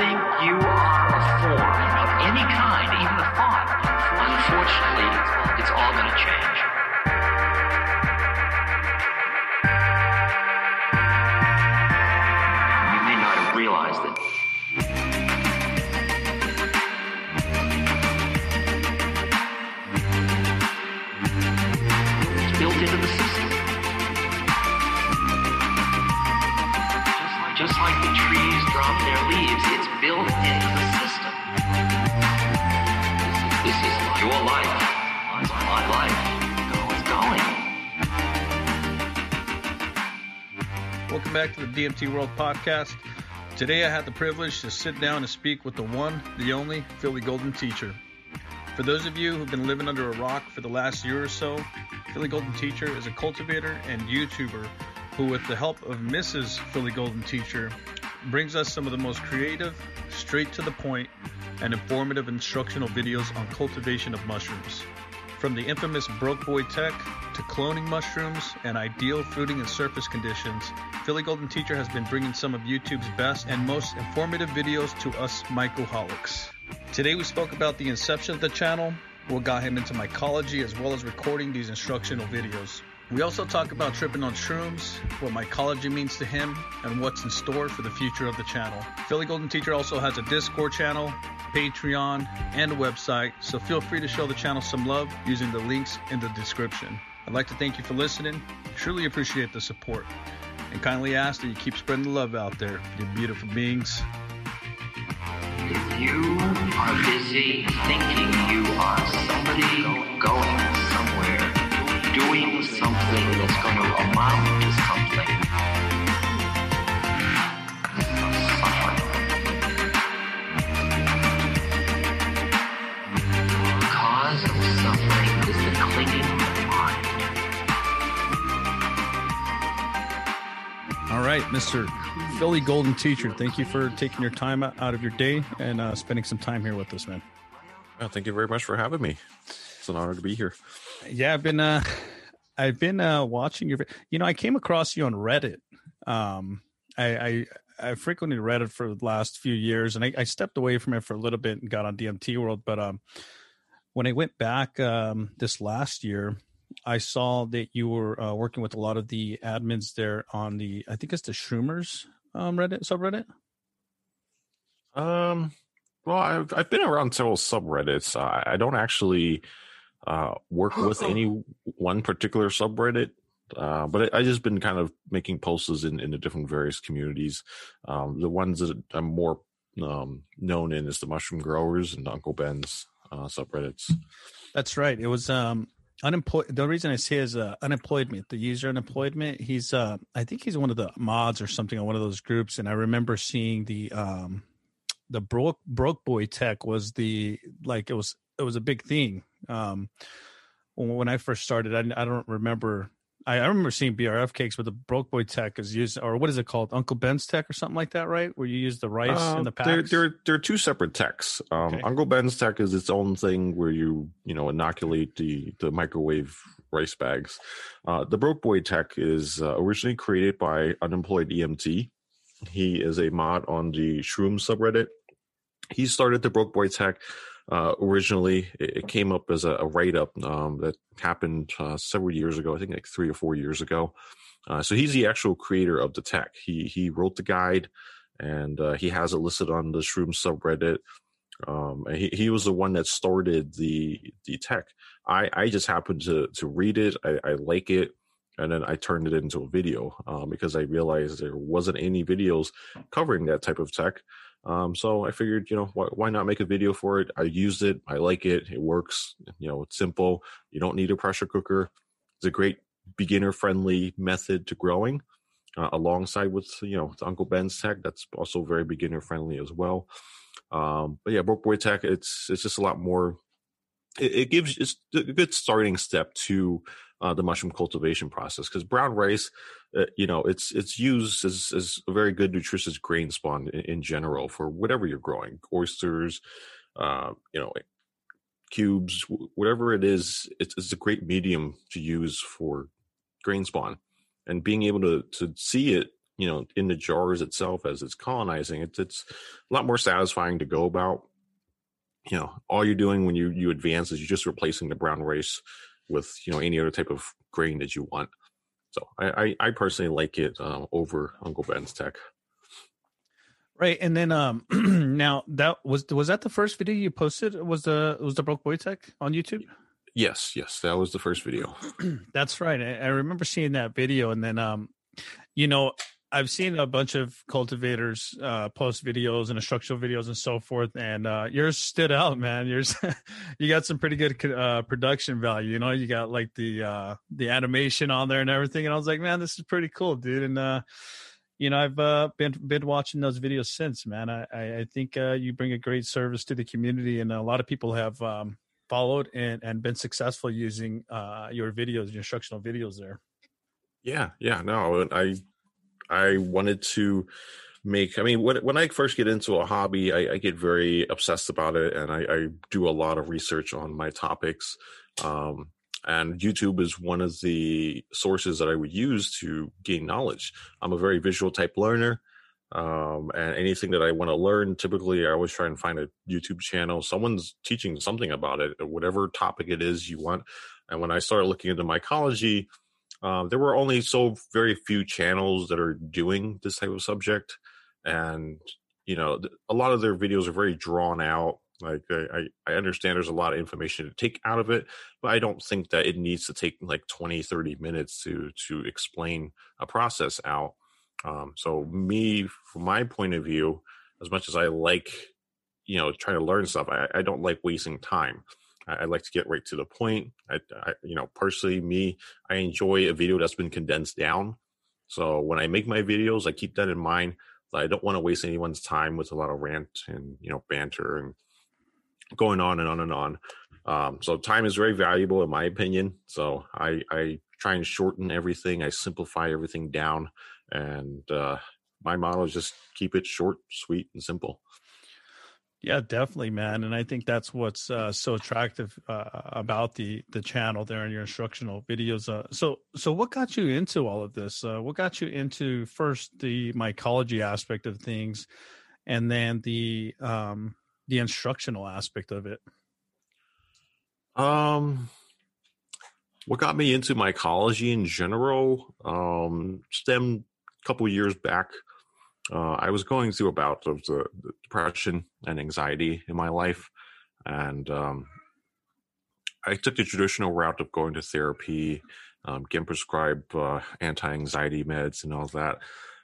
think you are a form of any kind, even a thought, unfortunately, it's all going to change. Welcome back to the DMT World Podcast. Today I had the privilege to sit down and speak with the one, the only Philly Golden Teacher. For those of you who've been living under a rock for the last year or so, Philly Golden Teacher is a cultivator and YouTuber who, with the help of Mrs. Philly Golden Teacher, brings us some of the most creative, straight to the point, and informative instructional videos on cultivation of mushrooms. From the infamous broke boy tech to cloning mushrooms and ideal fruiting and surface conditions, Philly Golden Teacher has been bringing some of YouTube's best and most informative videos to us mycoholics. Today we spoke about the inception of the channel, what got him into mycology, as well as recording these instructional videos. We also talk about tripping on shrooms, what mycology means to him, and what's in store for the future of the channel. Philly Golden Teacher also has a Discord channel, Patreon, and a website, so feel free to show the channel some love using the links in the description. I'd like to thank you for listening. Truly appreciate the support. And kindly ask that you keep spreading the love out there, you beautiful beings. If you are busy thinking you are somebody going somewhere, doing something that's going to amount to something, suffering. The cause of suffering is the clinging right, Mr. Philly Golden Teacher, thank you for taking your time out of your day and uh, spending some time here with us, man. Well, thank you very much for having me. It's an honor to be here. Yeah, I've been uh, I've been uh, watching your. You know, I came across you on Reddit. Um, I, I I frequently Reddit for the last few years, and I, I stepped away from it for a little bit and got on DMT World. But um, when I went back um, this last year, I saw that you were uh, working with a lot of the admins there on the I think it's the Shroomers um, Reddit subreddit. Um, well, I've I've been around several subreddits. I, I don't actually uh, work with any one particular subreddit, uh, but I, I just been kind of making posts in in the different various communities. Um, the ones that I'm more um, known in is the mushroom growers and Uncle Ben's uh, subreddits. That's right. It was um unemployed. The reason I say is uh, unemployment. The user unemployment. He's uh I think he's one of the mods or something on one of those groups. And I remember seeing the um the broke broke boy tech was the like it was it was a big thing. Um when, when I first started, I, I don't remember. I, I remember seeing BRF cakes, with the broke boy tech is used, or what is it called? Uncle Ben's tech or something like that, right? Where you use the rice Uh, in the they're, they're they're two separate techs. Um, Okay. Uncle Ben's tech is its own thing where you you know inoculate the the microwave rice bags. Uh, the Broke Boy tech is uh, originally created by unemployed EMT. He is a mod on the Shroom subreddit. He started the Broke Boy tech. Uh, originally, it, it came up as a, a write up um, that happened uh, several years ago. I think like three or four years ago. Uh, so he's the actual creator of the tech. He he wrote the guide and uh, he has it listed on the Shroom subreddit. Um, and he, he was the one that started the the tech. I, I just happened to to read it. I, I like it, and then I turned it into a video um, because I realized there wasn't any videos covering that type of tech. Um, so I figured, you know, why, why not make a video for it? I used it. I like it. It works. You know, it's simple. You don't need a pressure cooker. It's a great beginner friendly method to growing uh, alongside with you know with Uncle Ben's tech. That's also very beginner friendly as well. Um, but yeah, Broke Boy Tech, it's it's just a lot more. It, it gives it's a good starting step to uh, the mushroom cultivation process because brown rice, uh, you know, it's it's used as as a very good nutritious grain spawn in, in general for whatever you're growing, oysters, uh, you know, cubes, whatever it is. It's, it's a great medium to use for grain spawn and being able to to see it you know in the jars itself as it's colonizing it's it's a lot more satisfying to go about you know all you're doing when you you advance is you're just replacing the brown rice with you know any other type of grain that you want. So i i, I personally like it uh, over uncle ben's tech. Right and then um now that was was that the first video you posted? Was the was the broke boy tech on youtube? Yes yes that was the first video. That's right I, I remember seeing that video and then um you know I've seen a bunch of cultivators uh, post videos and instructional videos and so forth, and uh, yours stood out, man. Yours, you got some pretty good uh, production value. You know, you got like the uh, the animation on there and everything, and I was like, man, this is pretty cool, dude. And uh, you know, I've uh, been been watching those videos since, man. I I think you bring a great service to the community, and a lot of people have um, followed and and been successful using your videos, your instructional videos there. Yeah, yeah, no, I I wanted to make i mean when, when i first get into a hobby I, I get very obsessed about it and I, I, do a lot of research on my topics. Um, and youtube is one of the sources that i would use to gain knowledge. I'm a very visual type learner um, and anything that i want to learn typically i always try and find a youtube channel. Someone's teaching something about it whatever topic it is you want. And when i started looking into mycology um, there were only so very few channels that are doing this type of subject, and you know, a lot of their videos are very drawn out. Like I, I understand there's a lot of information to take out of it, but I don't think that it needs to take like 20, 30 minutes to to explain a process out. Um, so me, from my point of view, as much as I like, you know, trying to learn stuff, I, I don't like wasting time. I, I like to get right to the point. I, I, you know, personally, me, I enjoy a video that's been condensed down. So when I make my videos, I keep that in mind. That I don't want to waste anyone's time with a lot of rant and you know banter and going on and on and on. Um, so time is very valuable in my opinion. So I, I try and shorten everything. I simplify everything down, and uh, my model is just keep it short, sweet, and simple. Yeah, definitely, man. And I think that's what's uh, so attractive uh, about the the channel there and your instructional videos. Uh, so, so what got you into all of this? Uh, what got you into first the mycology aspect of things, and then the um, the instructional aspect of it? Um, what got me into mycology in general um, stemmed a couple years back uh, I was going through a bout of the, depression and anxiety in my life, and um, I took the traditional route of going to therapy, um, getting prescribed uh, anti-anxiety meds and all that.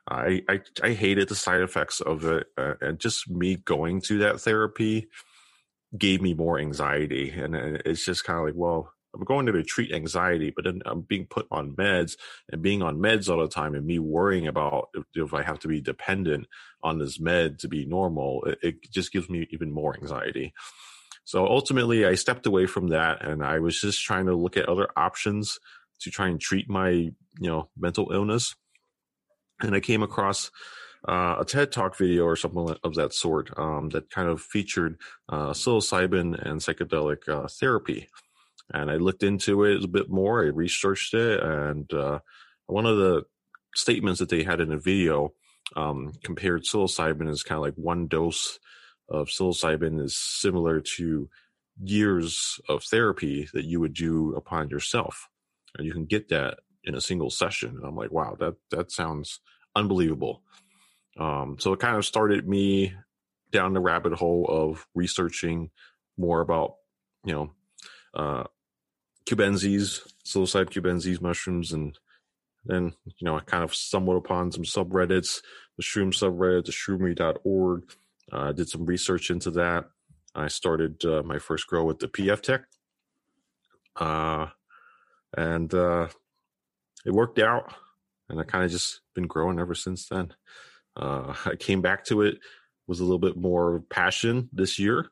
I, I, I hated the side effects of it, uh, and just me going to that therapy gave me more anxiety, and it's just kind of like, well, I'm going there to treat anxiety, but then I'm being put on meds and being on meds all the time and me worrying about if, if I have to be dependent on this med to be normal, it, it just gives me even more anxiety. So ultimately, I stepped away from that and I was just trying to look at other options to try and treat my, you know, mental illness. And I came across uh, a TED Talk video or something of that sort um, that kind of featured uh, psilocybin and psychedelic uh, therapy and I looked into it a bit more. I researched it, and uh, one of the statements that they had in the video um, compared psilocybin is kind of like one dose of psilocybin is similar to years of therapy that you would do upon yourself, and you can get that in a single session. And I'm like, wow, that that sounds unbelievable. Um, so it kind of started me down the rabbit hole of researching more about you know uh, cubensis, psilocybe cubensis mushrooms, and then you know I kind of stumbled upon some subreddits, the Shroom subreddit, the Shroomery.org. Uh, I uh, did some research into that. I started uh, my first grow with the PF Tech, uh, and uh, it worked out. And I kind of just been growing ever since then. Uh, I came back to it with a little bit more passion this year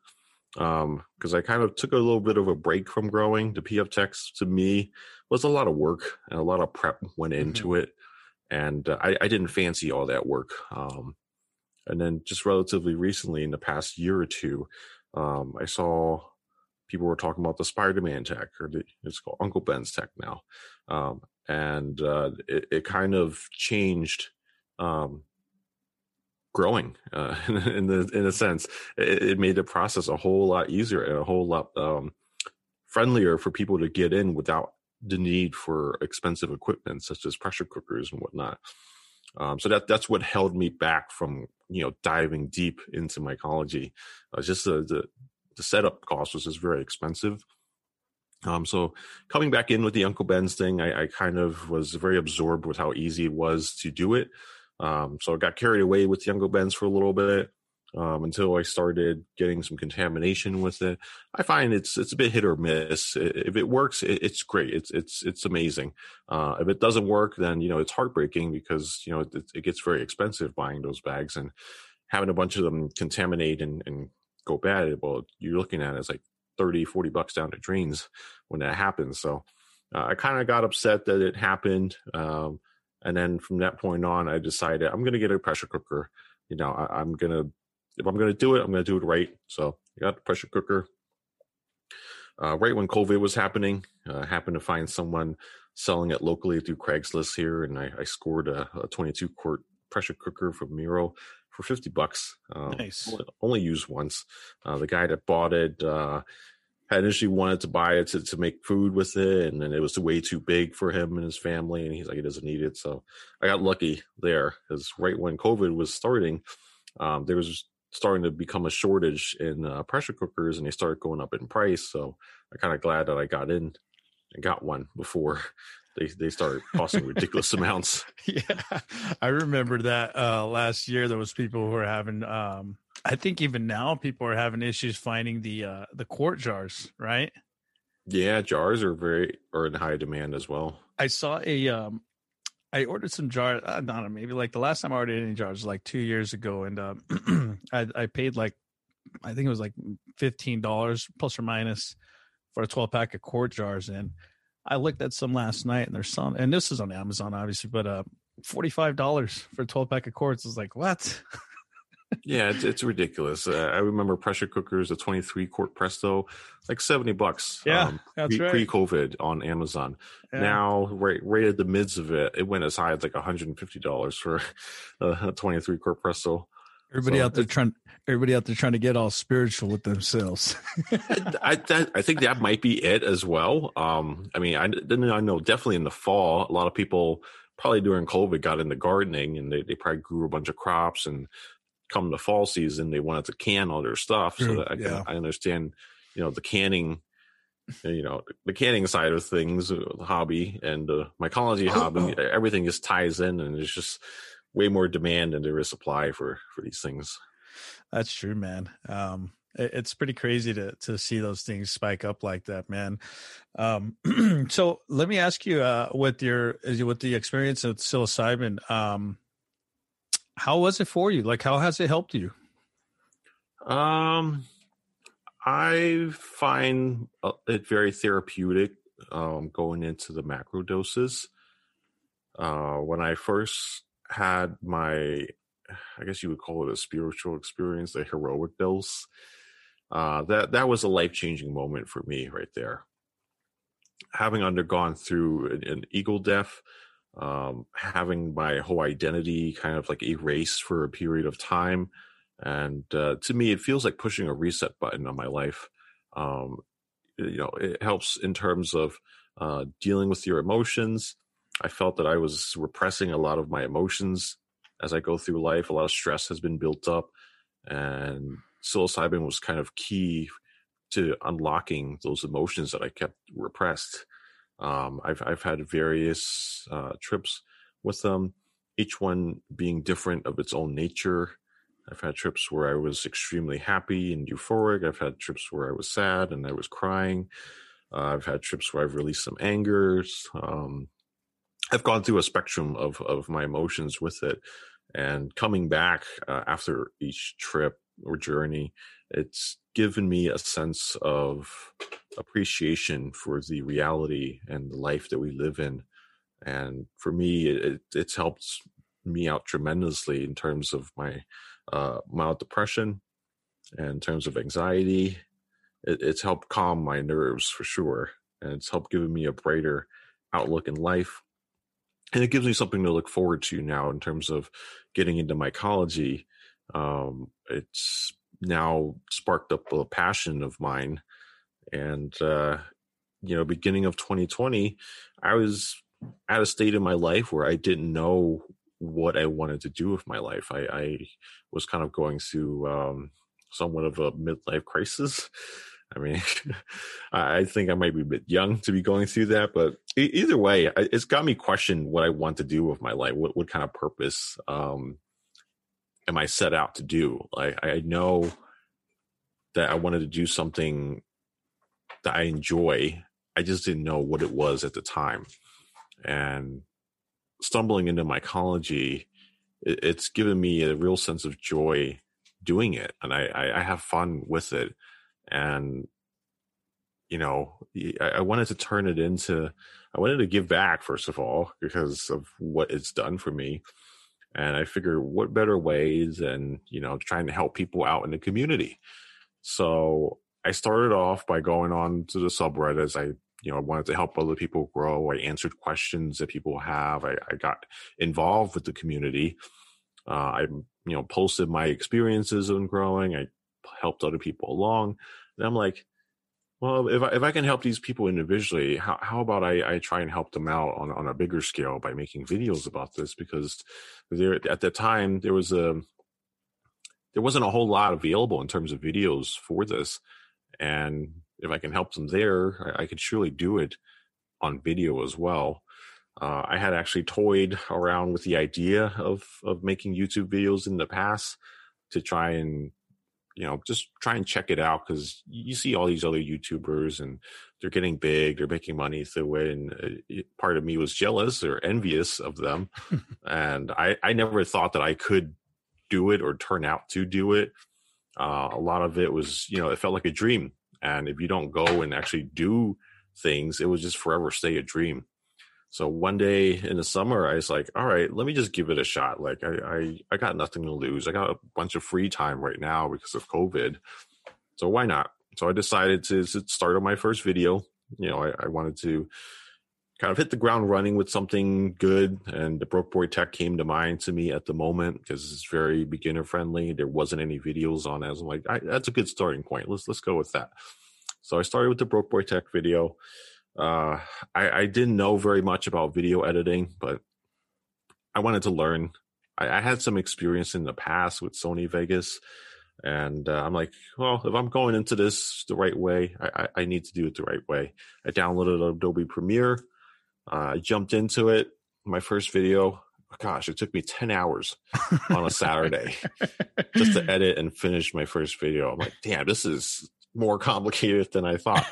um because i kind of took a little bit of a break from growing the pf techs to me was a lot of work and a lot of prep went into mm-hmm. it and uh, I, I didn't fancy all that work um and then just relatively recently in the past year or two um i saw people were talking about the spider-man tech or the, it's called uncle ben's tech now um and uh it, it kind of changed um, growing uh, in the in a sense. It, it, made the process a whole lot easier and a whole lot um, friendlier for people to get in without the need for expensive equipment such as pressure cookers and whatnot. Um, so that that's what held me back from you know diving deep into mycology. Uh, just the, the, the setup cost was just very expensive. Um, so coming back in with the Uncle Ben's thing, I, I, kind of was very absorbed with how easy it was to do it. Um, so I got carried away with Uncle Ben's for a little bit um, until I started getting some contamination with it. I find it's it's a bit hit or miss. If it works, it's great. It's it's it's amazing. Uh, if it doesn't work, then you know it's heartbreaking because you know it, it, gets very expensive buying those bags and having a bunch of them contaminate and, and go bad. Well, you're looking at it as like 30, 40 bucks down the drains when that happens. So uh, I kind of got upset that it happened. Um, and then from that point on, I decided I'm going to get a pressure cooker. You know, I, I'm going to if I'm going to do it, I'm going to do it right. So I got the pressure cooker. Uh, right when COVID was happening, uh, happened to find someone selling it locally through Craigslist here, and I, I scored a, a, 22 quart pressure cooker from Mirro for 50 bucks. Um, nice. Only, only, used once. Uh, the guy that bought it uh, had initially wanted to buy it to, to make food with it, and then it was way too big for him and his family, and he's like, he doesn't need it. So I got lucky there because right when COVID was starting, um, there was starting to become a shortage in uh, pressure cookers and they started going up in price. So I'm kind of glad that I got in and got one before they, they started costing ridiculous amounts. Yeah. I remember that uh, last year there was people who were having, um, I think even now people are having issues finding the, uh, the quart jars, right? Yeah. Jars are very, are in high demand as well. I saw a, um, I ordered some jars. I don't know, maybe like the last time I ordered any jars was like two years ago, and uh, I, I paid like I think it was like fifteen dollars plus or minus for a twelve pack of quart jars. And I looked at some last night, and there's some, and this is on Amazon, obviously, but uh, forty five dollars for a twelve pack of quarts is like what? yeah, it's, it's ridiculous. Uh, I remember pressure cookers, a 23 quart Presto, like 70 bucks. Yeah, um, that's pre, right. Pre-COVID on Amazon. Yeah. Now, right, right at the mids of it, it went as high as like 150 dollars for a 23 quart Presto. Everybody so out there trying, everybody out there trying to get all spiritual with themselves. I, that, I think that might be it as well. Um, I mean, I didn't. I know definitely in the fall, a lot of people probably during COVID got into gardening and they, they probably grew a bunch of crops and come the fall season, they wanted to can all their stuff. So that I, yeah. I understand, you know, the canning, you know, the canning side of things, uh, the hobby and the mycology hobby, everything just ties in and there's just way more demand than there is supply for, for these things. That's true, man. Um, it's pretty crazy to to see those things spike up like that, man. Um, so let me ask you, uh, with your is with the experience of psilocybin, um, how was it for you? Like, how has it helped you? Um, I find uh, it very therapeutic um, going into the macro doses. Uh, when I first had my, I guess you would call it a spiritual experience, the heroic dose. Uh, that that was a life changing moment for me right there. Having undergone through an, an ego death, um, having my whole identity kind of like erased for a period of time. And uh, to me, it feels like pushing a reset button on my life. Um, you know, it helps in terms of uh, dealing with your emotions. I felt that I was repressing a lot of my emotions as I go through life. A lot of stress has been built up, and psilocybin was kind of key to unlocking those emotions that I kept repressed. Um, I've I've had various uh, trips with them, each one being different of its own nature. I've had trips where I was extremely happy and euphoric. I've had trips where I was sad and I was crying. Uh, I've had trips where I've released some angers. Um, I've gone through a spectrum of of my emotions with it, and coming back uh, after each trip or journey, it's given me a sense of appreciation for the reality and the life that we live in. And for me, it, it's helped me out tremendously in terms of my uh, mild depression and in terms of anxiety. It, it's helped calm my nerves for sure. And it's helped giving me a brighter outlook in life. and it gives me something to look forward to now in terms of getting into mycology. Um, it's now sparked up a passion of mine, and uh, you know, beginning of 2020, I was at a state in my life where I didn't know what I wanted to do with my life. I, I was kind of going through um, somewhat of a midlife crisis. I mean, I think I might be a bit young to be going through that, but either way, it's got me question what I want to do with my life. What what kind of purpose um, am I set out to do? Like I know that I wanted to do something that I enjoy. I just didn't know what it was at the time, and stumbling into mycology, it, it's given me a real sense of joy doing it, and I, I, I have fun with it. And you know I, I wanted to turn it into i wanted to give back first of all because of what it's done for me. And i figured what better ways and you know trying to help people out in the community. So i started off by going on to the subreddits i you know, wanted to help other people grow. I answered questions that people have. I, I got involved with the community. Uh, I, you know, posted my experiences in growing. I helped other people along. And I'm like, well, if I, if I can help these people individually, how, how about I, I try and help them out on, on a bigger scale by making videos about this? Because there, at that time, there was a, there wasn't a whole lot available in terms of videos for this. And if I can help them there, I, I could surely do it on video as well. Uh, I had actually toyed around with the idea of of making YouTube videos in the past to try and you know, just try and check it out because you see all these other YouTubers and they're getting big, they're making money through it. And uh, it, part of me was jealous or envious of them. and I, I never thought that I could do it or turn out to do it. Uh, a lot of it was, you know, it felt like a dream. And if you don't go and actually do things, it would just forever stay a dream. So one day in the summer, I was like, all right, let me just give it a shot. Like I, I, I got nothing to lose. I got a bunch of free time right now because of COVID. So why not? So I decided to, to start on my first video. You know, I, I wanted to kind of hit the ground running with something good. And the Broke Boy Tech came to mind to me at the moment because it's very beginner friendly. There wasn't any videos on it. I was like, that's a good starting point. Let's let's go with that. So I started with the Broke Boy Tech video. Uh, I, I didn't know very much about video editing, but I wanted to learn. I, I had some experience in the past with Sony Vegas, and uh, I'm like, well, if I'm going into this the right way, I, I, I need to do it the right way. I downloaded Adobe Premiere. Uh, I jumped into it. My first video, gosh, it took me 10 hours on a Saturday just to edit and finish my first video. I'm like, damn, this is more complicated than I thought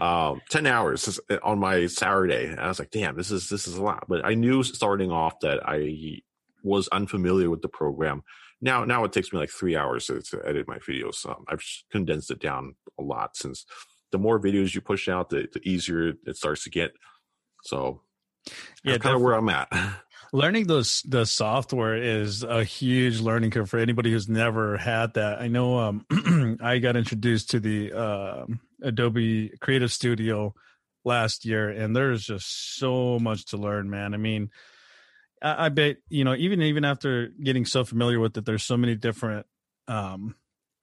um, 10 hours on my Saturday. And I was like, damn, this is, this is a lot. But I knew starting off that I was unfamiliar with the program. Now, now it takes me like three hours to, to edit my videos. Um, I've condensed it down a lot since the more videos you push out, the, the easier it starts to get. So yeah, kind of where I'm at. learning those the software is a huge learning curve for anybody who's never had that. I know um, I got introduced to the uh, Adobe Creative Studio last year, and there's just so much to learn, man. I mean, I, I bet you know even even after getting so familiar with it, there's so many different um,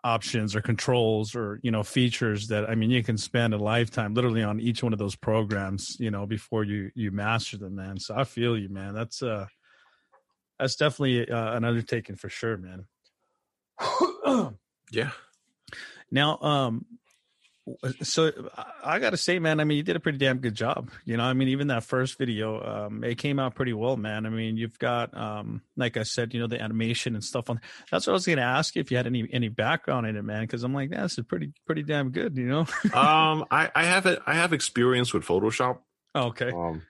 options or controls or you know features that I mean you can spend a lifetime literally on each one of those programs, you know, before you you master them, man. So I feel you, man. That's uh that's definitely uh, an undertaking for sure, man. yeah. Now, um, so I got to say, man, I mean, you did a pretty damn good job. You know, I mean, even that first video, um, it came out pretty well, man. I mean, you've got, um, like I said, you know, the animation and stuff on. That's what I was going to ask you if you had any any background in it, man, because I'm like, yeah, this is pretty pretty damn good. You know. um, I I have it. I have experience with Photoshop. Oh, okay. Um,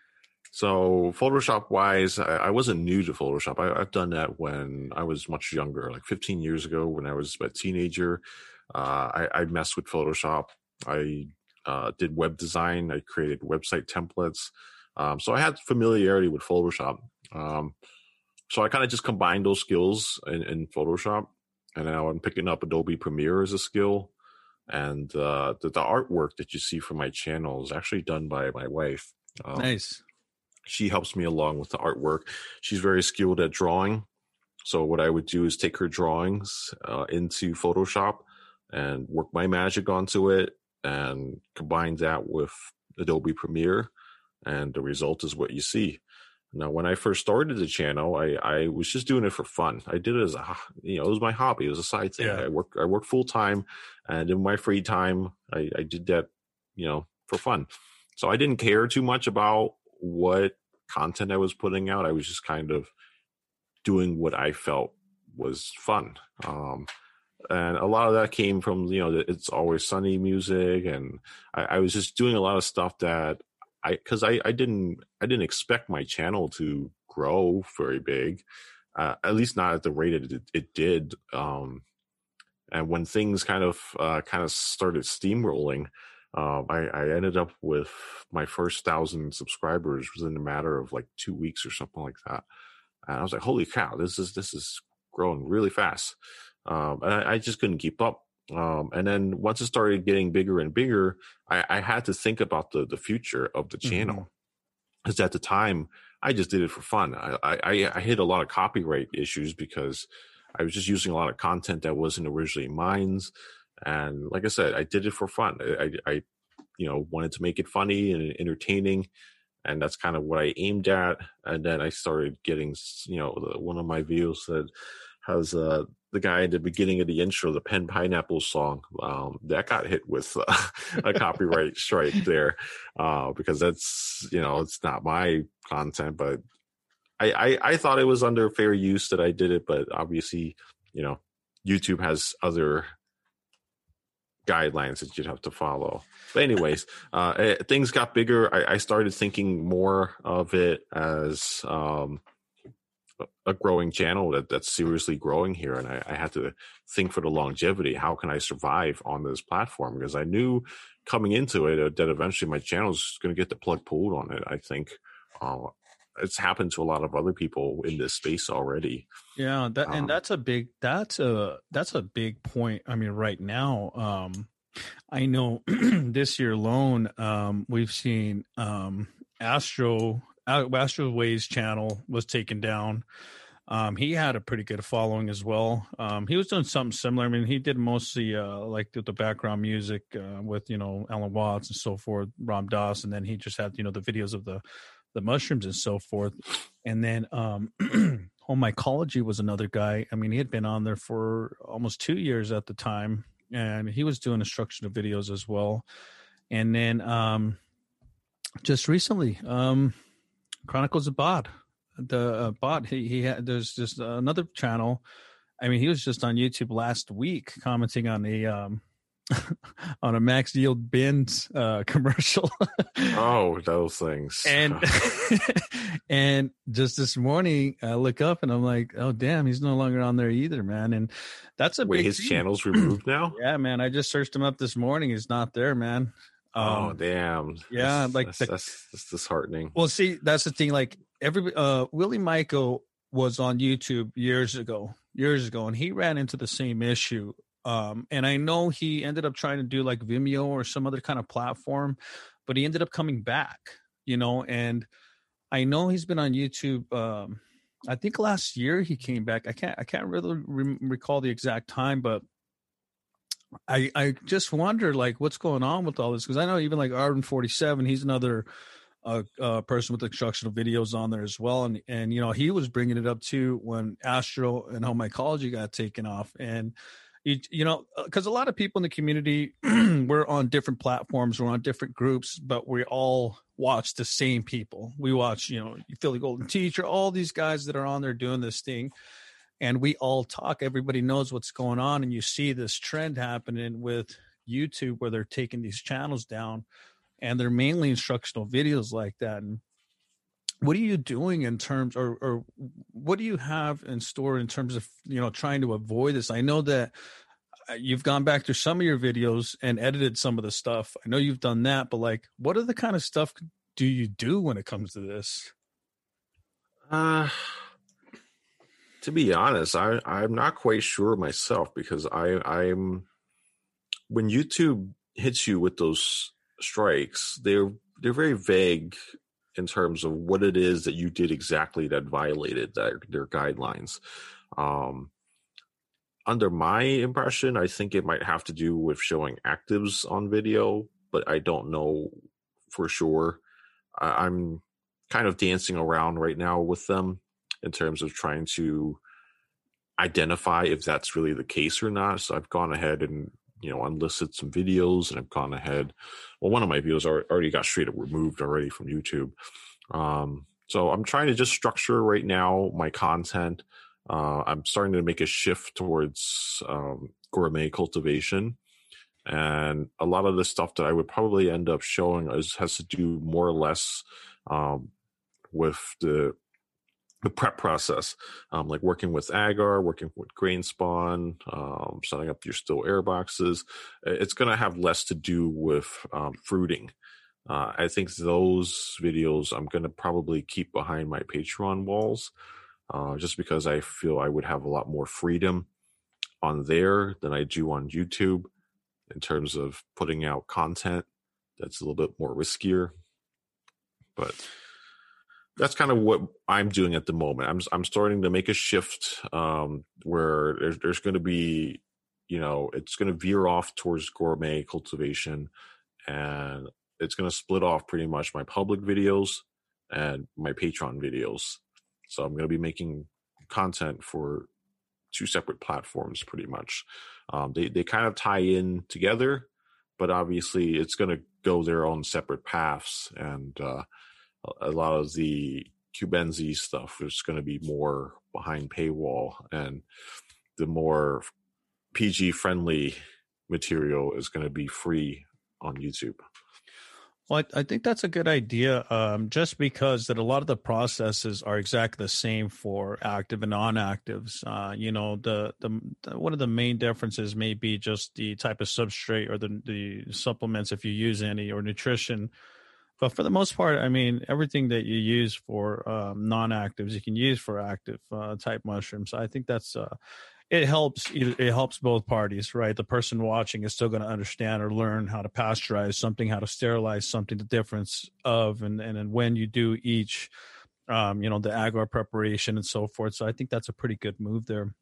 so Photoshop wise, I, I wasn't new to Photoshop. I, I've done that when I was much younger, like 15 years ago, when I was a teenager. Uh, I, I messed with Photoshop I uh, did web design. I created website templates. Um, so I had familiarity with Photoshop. Um, so I kind of just combined those skills in, in, Photoshop, and now I'm picking up Adobe Premiere as a skill. And uh, the, the, artwork that you see from my channel is actually done by my wife. Um, nice. she helps me along with the artwork. She's very skilled at drawing. So what I would do is take her drawings uh, into Photoshop and work my magic onto it and combine that with Adobe Premiere, and the result is what you see. Now, when I first started the channel, I, I was just doing it for fun. I did it as a, you know, it was my hobby. It was a side thing. Yeah. I work, I work full time, and in my free time, I, I did that, you know, for fun. So I didn't care too much about what content I was putting out. I was just kind of doing what I felt was fun. Um, and a lot of that came from you know it's always sunny music, and I, I was just doing a lot of stuff that I because I, I didn't I didn't expect my channel to grow very big, uh, at least not at the rate it, it did. Um, and when things kind of uh, kind of started steamrolling, um, I, I, ended up with my first thousand subscribers within a matter of like two weeks or something like that. And I was like, "Holy cow! This is this is growing really fast." Um, and I, I, just couldn't keep up. Um, and then once it started getting bigger and bigger, I, I had to think about the the future of the channel. Because mm-hmm. at the time, I just did it for fun. I, I I hit a lot of copyright issues because I was just using a lot of content that wasn't originally mine. And like I said, I did it for fun. I, I, you know, wanted to make it funny and entertaining. And that's kind of what I aimed at. And then I started getting, you know, one of my videos that has uh, the guy in the beginning of the intro, the Pen Pineapple song, um, that got hit with uh, a copyright strike there uh, because that's, you know, it's not my content, but I, I, I thought it was under fair use that I did it, but obviously, you know, YouTube has other guidelines that you'd have to follow. But anyways, uh, eh, things got bigger. I, I, started thinking more of it as um, a growing channel that, that's seriously growing here, and I, I, had to think for the longevity. How can I survive on this platform? Because I knew coming into it uh, that eventually my channel is going to get the plug pulled on it. I think. Uh, it's happened to a lot of other people in this space already. Yeah, that, um, and that's a big that's a that's a big point. I mean, right now, um, I know this year alone, um, we've seen um, Astro Astro Ways channel was taken down. Um, he had a pretty good following as well. Um, he was doing something similar. I mean, he did mostly uh, like the, the background music uh, with you know Alan Watts and so forth, Ram Dass, and then he just had you know the videos of the the mushrooms and so forth. And then um, Home Mycology was another guy. I mean, he had been on there for almost two years at the time, and he was doing instructional videos as well. And then um, just recently, um, Chronicles of Bod, the uh, Bod, he, he had, there's just another channel. I mean, he was just on YouTube last week commenting on a um, on a max yield bins uh, commercial. oh, those things. And and just this morning, I look up and I'm like, oh damn, he's no longer on there either, man. And that's a Wait, big his thing. channel's removed now. yeah, man. I just searched him up this morning. He's not there, man. Oh, um, oh damn! Yeah, that's, like that's, the, that's, that's disheartening. Well, see, that's the thing. Like every uh, Willie Michael was on YouTube years ago, years ago, and he ran into the same issue um, and I know he ended up trying to do like Vimeo or some other kind of platform, but he ended up coming back, you know, and I know he's been on YouTube. Um, I think last year he came back. I can't, I can't really re- recall the exact time, but I, I just wonder like what's going on with all this. Cause I know even like Arden 47, he's another, uh, uh, person with instructional videos on there as well. And, and, you know, he was bringing it up too when Astro and home mycology got taken off. And, you, you know because uh, a lot of people in the community we're on different platforms we're on different groups but we all watch the same people we watch you know philly golden teacher all these guys that are on there doing this thing and we all talk everybody knows what's going on and you see this trend happening with youtube where they're taking these channels down and they're mainly instructional videos like that and what are you doing in terms or or what do you have in store in terms of you know trying to avoid this? I know that uh, you've gone back through some of your videos and edited some of the stuff. I know you've done that but like what are the kind of stuff do you do when it comes to this? Uh to be honest i i'm not quite sure myself because i i'm when youtube hits you with those strikes they're they're very vague in terms of what it is that you did exactly that violated their, their guidelines. Um, under my impression, I think it might have to do with showing actives on video, but I don't know for sure. I, I'm kind of dancing around right now with them in terms of trying to identify if that's really the case or not. So I've gone ahead and you know unlisted some videos, and I've gone ahead. Well, one of my videos already got straight up removed already from YouTube. Um, so I'm trying to just structure right now my content. Uh, I'm starting to make a shift towards um, gourmet cultivation. And a lot of the stuff that I would probably end up showing is, has to do more or less um, with the the prep process, um, like working with agar, working with grain spawn, um, setting up your still air boxes. It's going to have less to do with um, fruiting. Uh, I think those videos I'm going to probably keep behind my Patreon walls, uh, just because I feel I would have a lot more freedom on there than I do on YouTube in terms of putting out content that's a little bit more riskier. But that's kind of what I'm doing at the moment. I'm I'm starting to make a shift um, where there's there's going to be, you know, it's going to veer off towards gourmet cultivation, and it's going to split off pretty much my public videos and my Patreon videos. So I'm going to be making content for two separate platforms, pretty much. Um, they they kind of tie in together, but obviously it's going to go their own separate paths and. Uh, a lot of the Cubenzi stuff is going to be more behind paywall, and the more PG friendly material is going to be free on YouTube. Well, I, I think that's a good idea. Um, just because that a lot of the processes are exactly the same for active and non-actives. Uh, you know, the, the, the one of the main differences may be just the type of substrate or the the supplements if you use any or nutrition but for the most part, I mean, everything that you use for um, non-actives, you can use for active uh, type mushrooms. I think that's uh, it helps. It helps both parties, right? The person watching is still going to understand or learn how to pasteurize something, how to sterilize something, the difference of, and and, and when you do each, um, you know, the agar preparation and so forth. So I think that's a pretty good move there.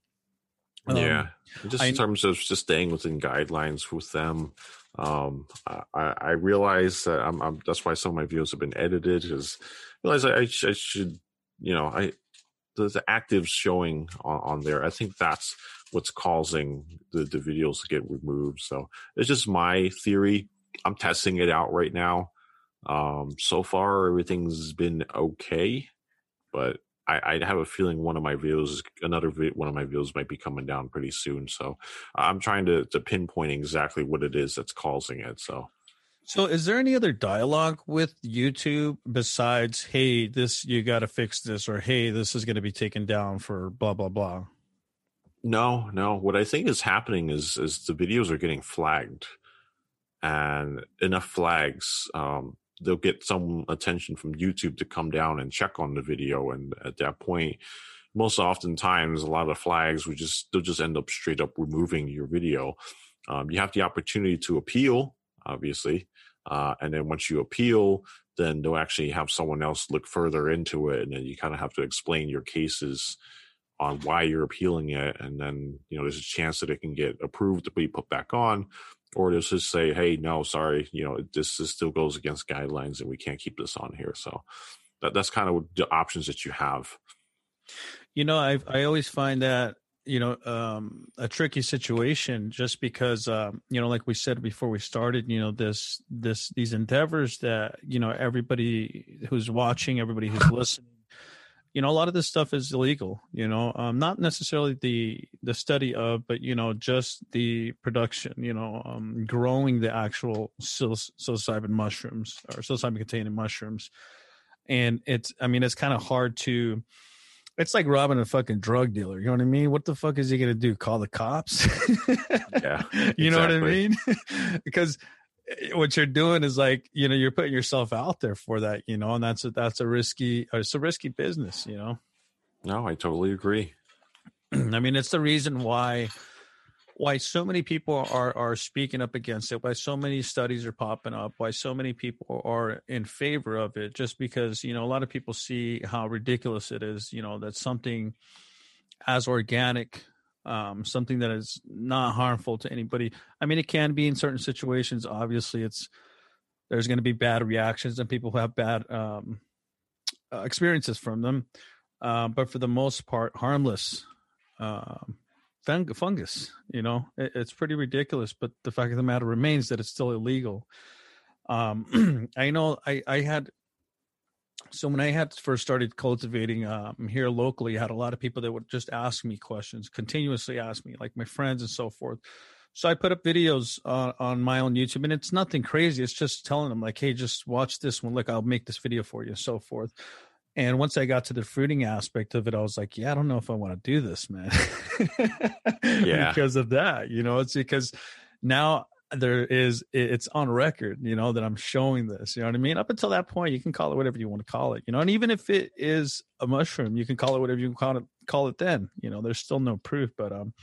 Um, yeah, just I, in terms of just staying within guidelines with them. Um, I, I realize that I'm, I'm, that's why some of my videos have been edited because I realize I, I, should, you know, I the, the actives showing on, on, there. I think that's what's causing the, the videos to get removed. So it's just my theory. I'm testing it out right now. Um, so far everything's been okay, but I, I, have a feeling one of my videos, another one of my videos might be coming down pretty soon. So I'm trying to, to pinpoint exactly what it is that's causing it. So, so is there any other dialogue with YouTube besides, "Hey, this you got to fix this," or "Hey, this is going to be taken down for blah blah blah"? No, no. What I think is happening is is the videos are getting flagged, and enough flags um, they'll get some attention from YouTube to come down and check on the video. And at that point, most oftentimes, a lot of flags would just they'll just end up straight up removing your video. Um, you have the opportunity to appeal, obviously, uh, and then once you appeal, then they'll actually have someone else look further into it, and then you kind of have to explain your cases on why you're appealing it, and then you know there's a chance that it can get approved to be put back on, or does just say, "Hey, no, sorry, you know, this, this still goes against guidelines, and we can't keep this on here." So that that's kind of the options that you have. You know, I I always find that you know um, a tricky situation just because um, you know, like we said before we started, you know, this this these endeavors that you know everybody who's watching, everybody who's listening you know a lot of this stuff is illegal you know um, not necessarily the the study of but you know just the production you know um, growing the actual psilocybin mushrooms or psilocybin containing mushrooms. And it's i mean it's kind of hard to it's like robbing a fucking drug dealer you know what i mean? What the fuck is he gonna do call the cops? Yeah you know what i mean? Because Eh, what you're doing is like you know you're putting yourself out there for that you know and that's a that's a risky uh, it's a risky business you know? No i totally agree. I mean it's the reason why why so many people are are speaking up against it why so many studies are popping up why so many people are in favor of it just because you know a lot of people see how ridiculous it is you know that something as organic um, something that is not harmful to anybody i mean it can be in certain situations obviously it's there's going to be bad reactions and people who have bad um, uh, experiences from them uh, but for the most part harmless um, fungus. You know, it, it's pretty ridiculous. But the fact of the matter remains that it's still illegal. Um, I know I, I had so when I had first started cultivating um, here locally, I had a lot of people that would just ask me questions, continuously ask me, like my friends and so forth. So I put up videos uh, on my own YouTube, and it's nothing crazy. It's just telling them like, "Hey, just watch this one. Look, I'll make this video for you," and so forth. And once I got to the fruiting aspect of it, I was like, yeah, I don't know if I want to do this, man. yeah. Because of that, you know, it's because now there is, it's on record, you know, that I'm showing this, you know what I mean? Up until that point, you can call it whatever you want to call it, you know, and even if it is a mushroom, you can call it whatever you call it, call it then, you know, there's still no proof, but, um,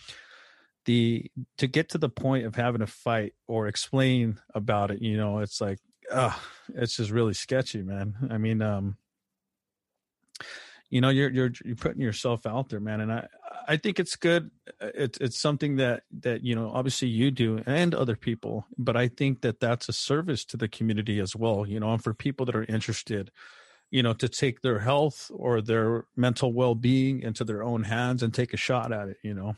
the, to get to the point of having a fight or explain about it, you know, it's like, uh, it's just really sketchy, man. I mean, um, you know you're you're you're putting yourself out there man and i i think it's good uh, it's it's something that that you know obviously you do and other people but i think that that's a service to the community as well you know and for people that are interested you know to take their health or their mental well-being into their own hands and take a shot at it you know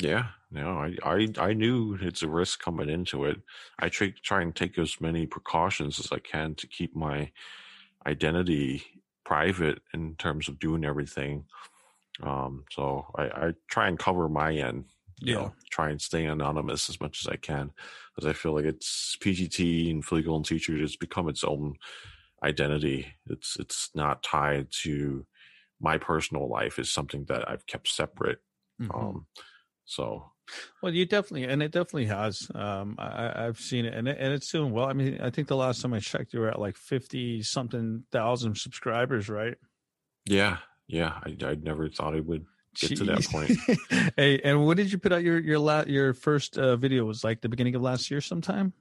yeah no i i, I knew it's a risk coming into it i try try and take as many precautions as i can to keep my identity private in terms of doing everything. Um, so I, I try and cover my end, you yeah. know, try and stay anonymous as much as I can, because I feel like it's PGT and Philly Golden Teacher has become its own identity. It's it's not tied to my personal life. It's something that I've kept separate. Mm-hmm. Um, so well, you definitely, and it definitely has. Um, I, have seen it, and it, and it's doing well. I mean, I think the last time I checked, you were at like fifty something thousand subscribers, right? Yeah, yeah. I I never thought I would get Jeez. to that point. hey, and when did you put out your your la- your first uh, video? Was like the beginning of last year, sometime.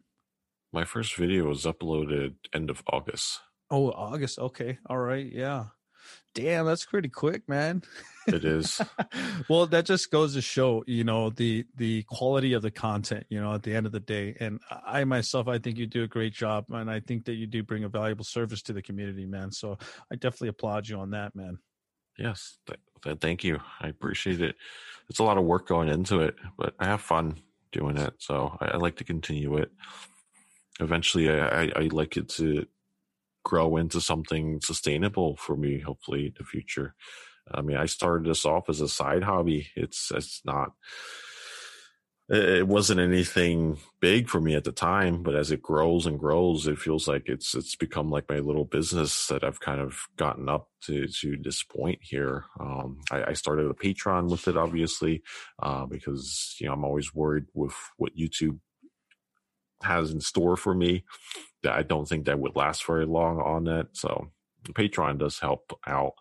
My first video was uploaded end of August. Oh, August. Okay. All right. Yeah. Damn, that's pretty quick, man. It is. well, that just goes to show, you know, the the quality of the content, you know, at the end of the day. And I myself, I think you do a great job and I think that you do bring a valuable service to the community, man. So I definitely applaud you on that, man. Yes. Th- th- thank you. I appreciate it. It's a lot of work going into it, but I have fun doing it. So I, I like to continue it. Eventually I, I, I like it to grow into something sustainable for me, hopefully in the future. I mean, I started this off as a side hobby. It's it's not it wasn't anything big for me at the time, but as it grows and grows, it feels like it's it's become like my little business that I've kind of gotten up to to this point here. Um, I, I, started a Patreon with it, obviously, uh, because you know I'm always worried with what YouTube has in store for me that I don't think that would last very long on that. So Patreon does help out,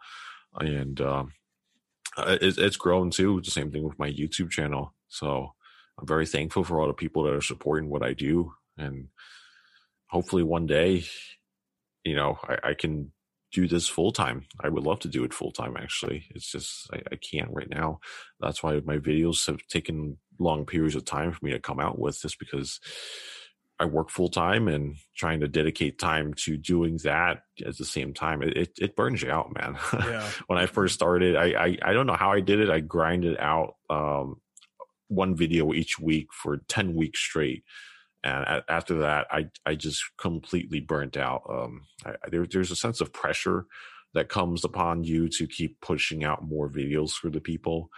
and um, it, it's grown too. The same thing with my YouTube channel. So I'm very thankful for all the people that are supporting what I do, and hopefully one day, you know, I, I can do this full time. I would love to do it full time. Actually, it's just I, I, can't right now. That's why my videos have taken long periods of time for me to come out with, just because I work full time and trying to dedicate time to doing that at the same time, it, it, burns you out, man. Yeah. when I first started, I, I, I, don't know how I did it. I grinded out, um, one video each week for 10 weeks straight. And after that, I, I just completely burnt out. Um, I, there, there's a sense of pressure that comes upon you to keep pushing out more videos for the people.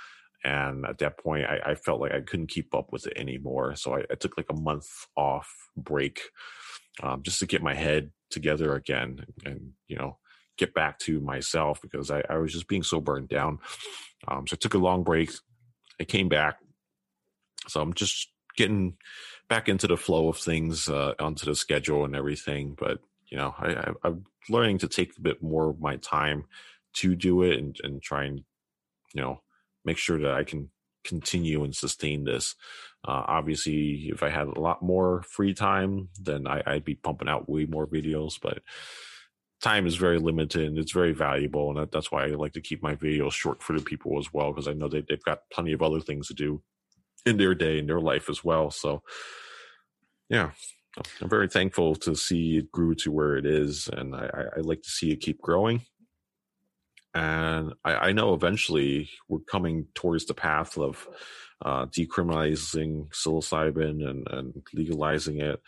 And at that point, I, I, felt like I couldn't keep up with it anymore. So I, I took like a month off break um, just to get my head together again and, you know, get back to myself because I, I was just being so burned down. Um, so I took a long break. I came back. So I'm just getting back into the flow of things, uh, onto the schedule and everything. But, you know, I, I, I'm learning to take a bit more of my time to do it and, and try and, you know, make sure that I can continue and sustain this. Uh, obviously, if I had a lot more free time, then I, I'd be pumping out way more videos. But time is very limited and it's very valuable, and that, that's why I like to keep my videos short for the people as well because I know they, they've got plenty of other things to do in their day in their life as well. So, yeah, I'm very thankful to see it grew to where it is, and I, I, like to see it keep growing. And I, I, know eventually we're coming towards the path of uh, decriminalizing psilocybin and, and legalizing it.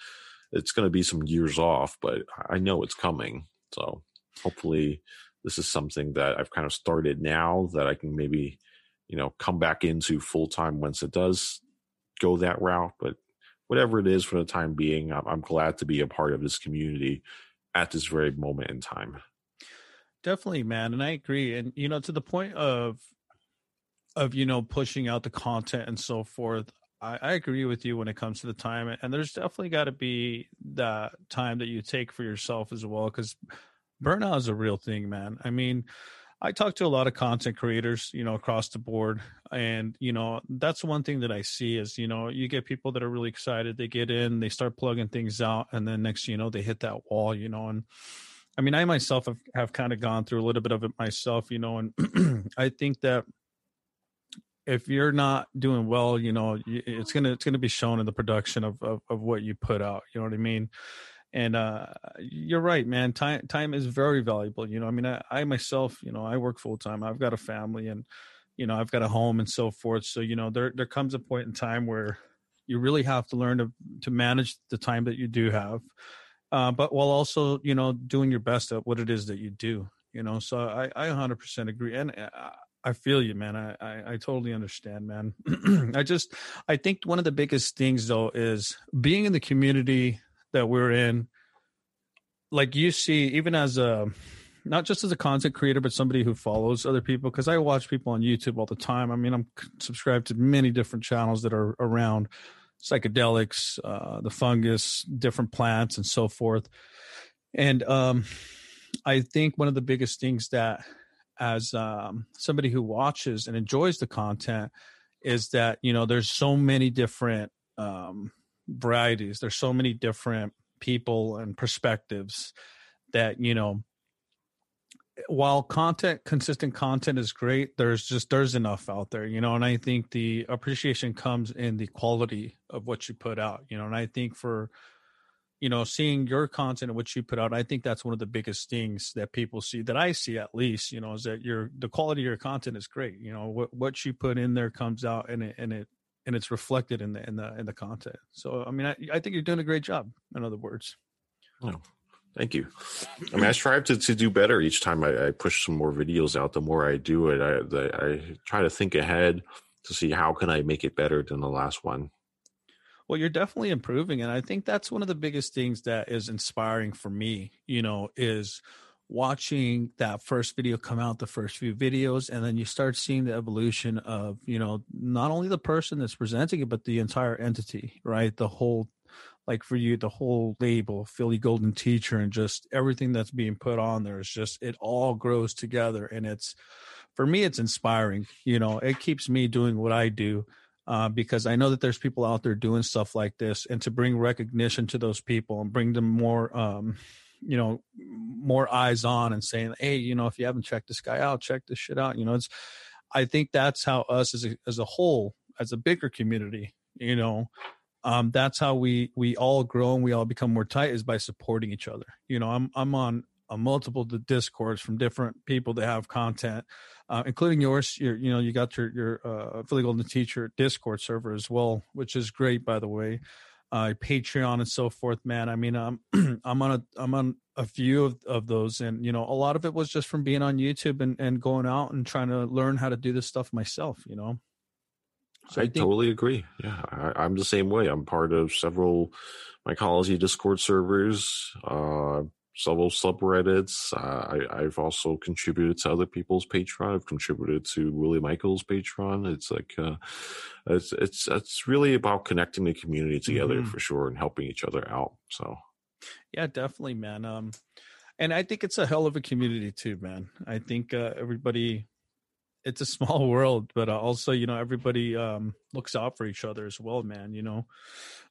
It's going to be some years off, but I know it's coming. So hopefully, this is something that I've kind of started now that I can maybe, you know, come back into full time once it does go that route. But whatever it is for the time being, I'm, I'm glad to be a part of this community at this very moment in time. Definitely, man, and I agree. And you know, to the point of of you know pushing out the content and so forth, I, I agree with you when it comes to the time. And there's definitely got to be that time that you take for yourself as well, because burnout is a real thing, man. I mean, I talk to a lot of content creators, you know, across the board. And, you know, that's one thing that I see is, you know, you get people that are really excited. They get in, they start plugging things out. And then next, you know, they hit that wall, you know, and I mean, I myself have, have kind of gone through a little bit of it myself, you know, and I think that if you're not doing well, you know, it's gonna it's gonna be shown in the production of, of, of what you put out. You know what I mean? And uh, you're right man time time is very valuable you know i mean i, I myself you know i work full time i've got a family and you know i've got a home and so forth so you know there there comes a point in time where you really have to learn to to manage the time that you do have uh, but while also you know doing your best at what it is that you do you know so i i 100% agree and uh, I feel you, man. I, I, I totally understand, man. I just, I think one of the biggest things though is being in the community that we're in like you see even as a not just as a content creator but somebody who follows other people because i watch people on youtube all the time. I mean i'm subscribed to many different channels that are around psychedelics uh, the fungus different plants and so forth. And um, i think one of the biggest things that as um, somebody who watches and enjoys the content is that you know there's so many different um, varieties. There's so many different people and perspectives that you know while content consistent content is great there's just there's enough out there you know and i think the appreciation comes in the quality of what you put out you know and i think for you know seeing your content and what you put out i think that's one of the biggest things that people see that i see at least you know is that your the quality of your content is great you know what what you put in there comes out and it and it and it's reflected in the in the in the content. So I mean, I, I think you're doing a great job. In other words. Oh, thank you. I mean, I strive to, to do better each time I, I push some more videos out. The more I do it, I the, I try to think ahead to see how can I make it better than the last one. Well, you're definitely improving, and I think that's one of the biggest things that is inspiring for me. You know, is watching that first video come out the first few videos and then you start seeing the evolution of you know not only the person that's presenting it but the entire entity right? The whole like for you the whole label philly golden teacher and just everything that's being put on there is just it all grows together and it's for me it's inspiring you know? It keeps me doing what i do uh, because I know that there's people out there doing stuff like this, and to bring recognition to those people and bring them more, um, you know more eyes on and saying hey you know if you haven't checked this guy out check this shit out you know it's i think that's how us as a as a whole as a bigger community you know um that's how we we all grow and we all become more tight is by supporting each other. You know i'm i'm on a multiple discords from different people that have content uh, including yours. Your, you know you got your your uh, philly golden teacher discord server as well which is great by the way uh, Patreon and so forth, man. I mean, I'm I'm on a I'm on a few of, of those, and you know, a lot of it was just from being on YouTube and, and going out and trying to learn how to do this stuff myself. You know. So I, I think, totally agree. Yeah, I, am the same way. I'm part of several mycology Discord servers. Uh, several subreddits. Uh, I, have also contributed to other people's Patreon. I've contributed to Willie Michaels' Patreon. It's like uh, it's it's it's really about connecting the community together mm-hmm. for sure and helping each other out. So, yeah, definitely, man. Um, and I think it's a hell of a community too, man. I think uh, everybody it's a small world, but uh, also you know everybody um, looks out for each other as well, man. You know,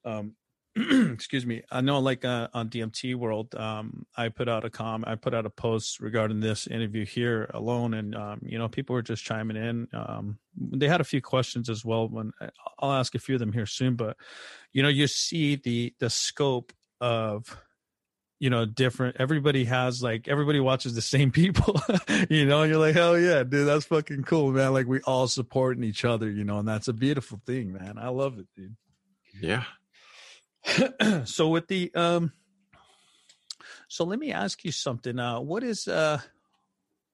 um, excuse me. I know, like uh, on DMT World, um, I put out a com, I put out a post regarding this interview here alone, and um, you know, people were just chiming in. Um, they had a few questions as well. When uh, I'll ask a few of them here soon, but you know, you see the the scope of you know different everybody has like everybody watches the same people you know you're like hell yeah dude that's fucking cool man like we all supporting each other you know and that's a beautiful thing man i love it dude yeah so with the um so let me ask you something uh what is uh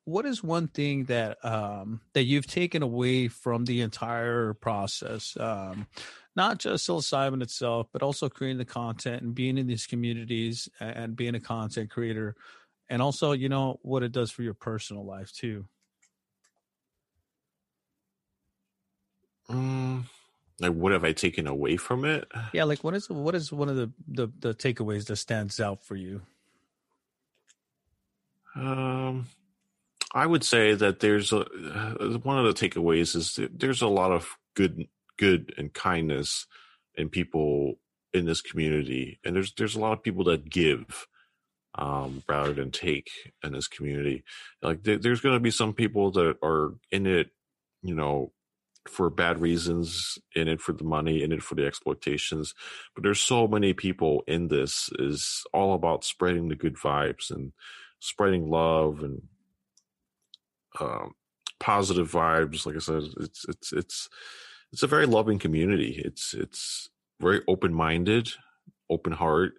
what is one thing that um that you've taken away from the entire process? Um not just psilocybin itself but also creating the content and being in these communities and being a content creator and also you know what it does for your personal life too. Um like what have i taken away from it? Yeah like what is what is one of the the, the takeaways that stands out for you? Um i would say that there's a one of the takeaways is there's a lot of good good and kindness in people in this community and there's there's a lot of people that give um, rather than take in this community. Like there, there's going to be some people that are in it you know for bad reasons in it for the money in it for the exploitations. But there's so many people in this is all about spreading the good vibes and spreading love and um, positive vibes. Like i said it's it's it's it's a very loving community. It's it's very open-minded open heart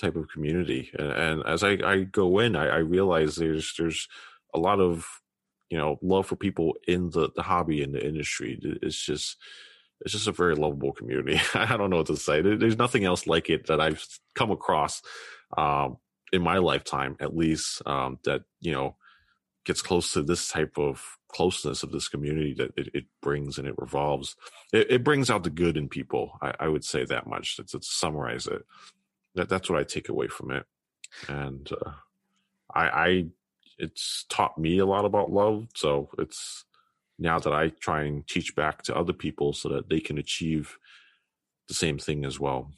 type of community. And, and as I, I go in I, I realize there's there's a lot of you know love for people in the the hobby in the industry it's just it's just a very lovable community. I don't know what to say. There's nothing else like it that i've come across um, in my lifetime at least um, that you know gets close to this type of closeness of this community that it, it brings and it revolves. It, it, brings out the good in people i, I would say that much to, to, summarize it. That that's what i take away from it. And uh, I, I it's taught me a lot about love. So it's now that I try and teach back to other people so that they can achieve the same thing as well.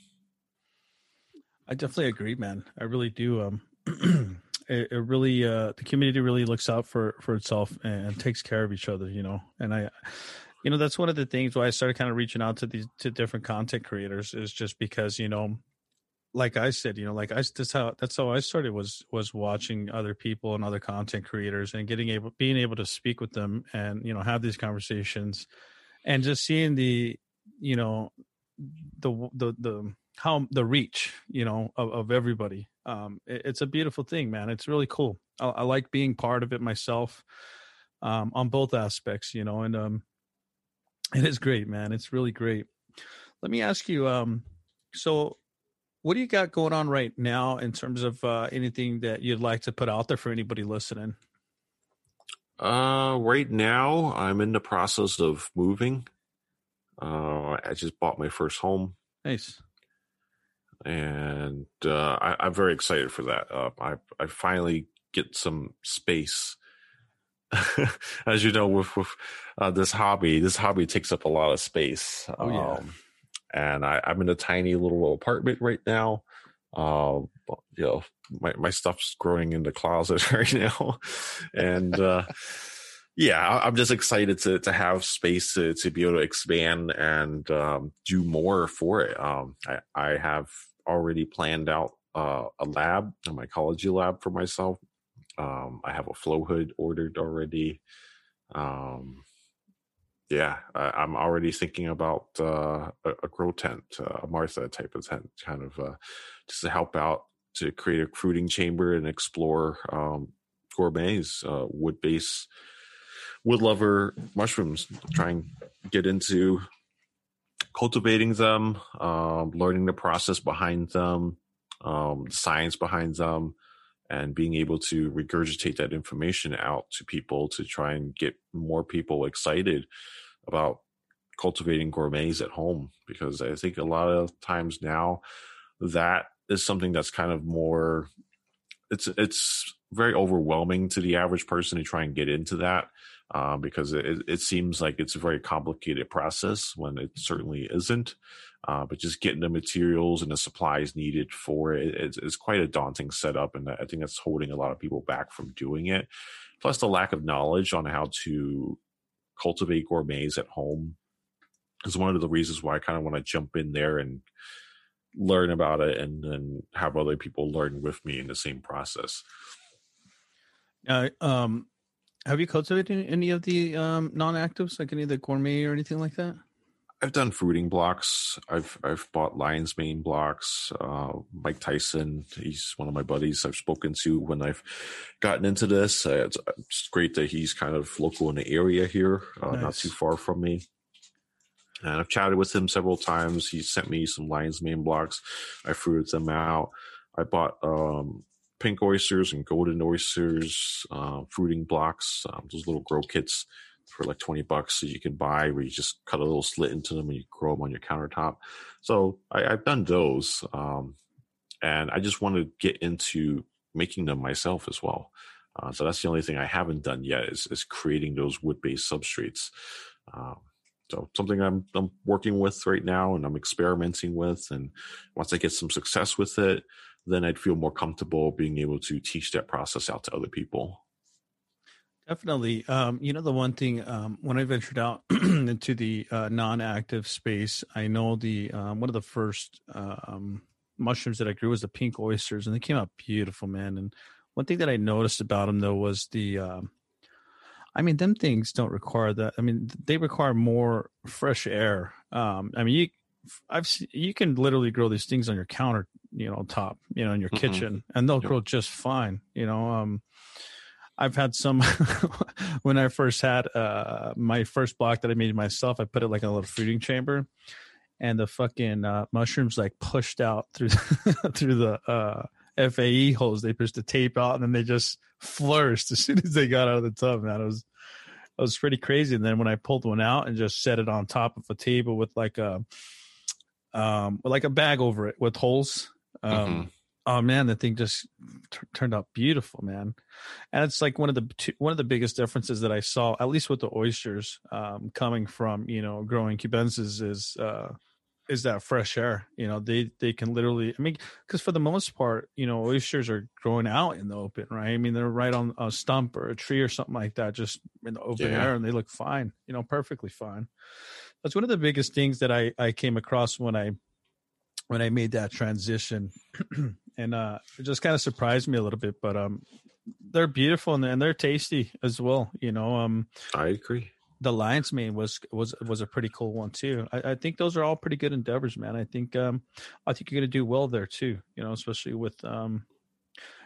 I definitely agree, man. I really do. Um, it, it, really, uh, the community really looks out for for itself and takes care of each other, you know. And I, you know, that's one of the things why I started kind of reaching out to these to different content creators is just because you know like I said, you know, like I that's how that's how I started was was watching other people and other content creators and getting able being able to speak with them and you know have these conversations and just seeing the you know the the the how the reach you know of, of everybody. Um it, it's a beautiful thing man. It's really cool. I, I like being part of it myself um on both aspects you know and um it is great man. It's really great. Let me ask you um so what do you got going on right now in terms of uh, anything that you'd like to put out there for anybody listening? Uh, right now, I'm in the process of moving. Uh, I just bought my first home. Nice. And uh, I, am very excited for that. Uh, I I finally get some space. As you know, with with uh, this hobby, this hobby takes up a lot of space. Oh yeah. Um, and I, am in a tiny little apartment right now. Uh, you know, my my stuff's growing in the closet right now, and uh, yeah, I'm just excited to to have space to to be able to expand and um, do more for it. Um, I, I have already planned out uh, a lab, a mycology lab for myself. Um, I have a flow hood ordered already. Um, yeah, I, am already thinking about uh, a, a, grow tent, uh, a Martha type of tent, kind of uh, just to help out to create a fruiting chamber and explore um, gourmets, uh, wood base, wood lover mushrooms. Try and get into cultivating them, um, learning the process behind them, um, the science behind them, and being able to regurgitate that information out to people to try and get more people excited about cultivating gourmets at home because I think a lot of times now that is something that's kind of more it's it's very overwhelming to the average person to try and get into that uh, because it, it seems like it's a very complicated process when it certainly isn't. Uh, but just getting the materials and the supplies needed for it is, is quite a daunting setup, and I think that's holding a lot of people back from doing it. Plus, the lack of knowledge on how to cultivate gourmets at home is one of the reasons why I kind of want to jump in there and learn about it and then have other people learn with me in the same process. Uh, um, have you cultivated any of the um, non-actives, like any of the gourmet or anything like that? I've done fruiting blocks. I've I've bought lion's mane blocks. Uh, Mike Tyson, he's one of my buddies I've spoken to when I've gotten into this. Uh, it's, it's, great that he's kind of local in the area here, uh, nice. not too far from me. And I've chatted with him several times. He sent me some lion's mane blocks. I fruited them out. I bought um, pink oysters and golden oysters, uh, fruiting blocks, um, those little grow kits for like 20 bucks that you can buy where you just cut a little slit into them and you grow them on your countertop. So I, have done those. Um, and I just want to get into making them myself as well. Uh, so that's the only thing I haven't done yet is, is creating those wood based substrates. Um, so something I'm I'm working with right now and I'm experimenting with and once I get some success with it, then I'd feel more comfortable being able to teach that process out to other people. Definitely. Um, you know, the one thing um, when I ventured out into the uh, non-active space, I know the um, one of the first um, mushrooms that I grew was the pink oysters, and they came out beautiful, man. And one thing that I noticed about them though was the um, I mean, them things don't require that. I mean, they require more fresh air. Um, I mean, you, I've you can literally grow these things on your counter, you know, top, you know, in your mm-hmm. kitchen, and they'll yep. grow just fine. You know, um, I've had some when I first had uh, my first block that I made myself. I put it like in a little fruiting chamber, and the fucking uh, mushrooms like pushed out through through the uh, FAE holes. They pushed the tape out, and then they just flourished as soon as they got out of the tub. Man, it was it was pretty crazy. And then when I pulled one out and just set it on top of a table with like a um like a bag over it with holes. Um mm-hmm. Oh man, the thing just t- turned out beautiful, man. And it's like one of the two, one of the biggest differences that I saw, at least with the oysters, um, coming from you know growing cubensis, is uh, is that fresh air. You know, they they can literally. I mean, because for the most part, you know, oysters are growing out in the open, right? I mean, they're right on a stump or a tree or something like that, just in the open yeah. air, and they look fine. You know, perfectly fine. That's one of the biggest things that I I came across when I when I made that transition, and uh it just kind of surprised me a little bit. But um, they're beautiful and, and they're tasty as well. You know, um, I agree the lion's mane was was was a pretty cool one too. I, I, think those are all pretty good endeavors, man. I think um I think you're gonna do well there too. You know, especially with um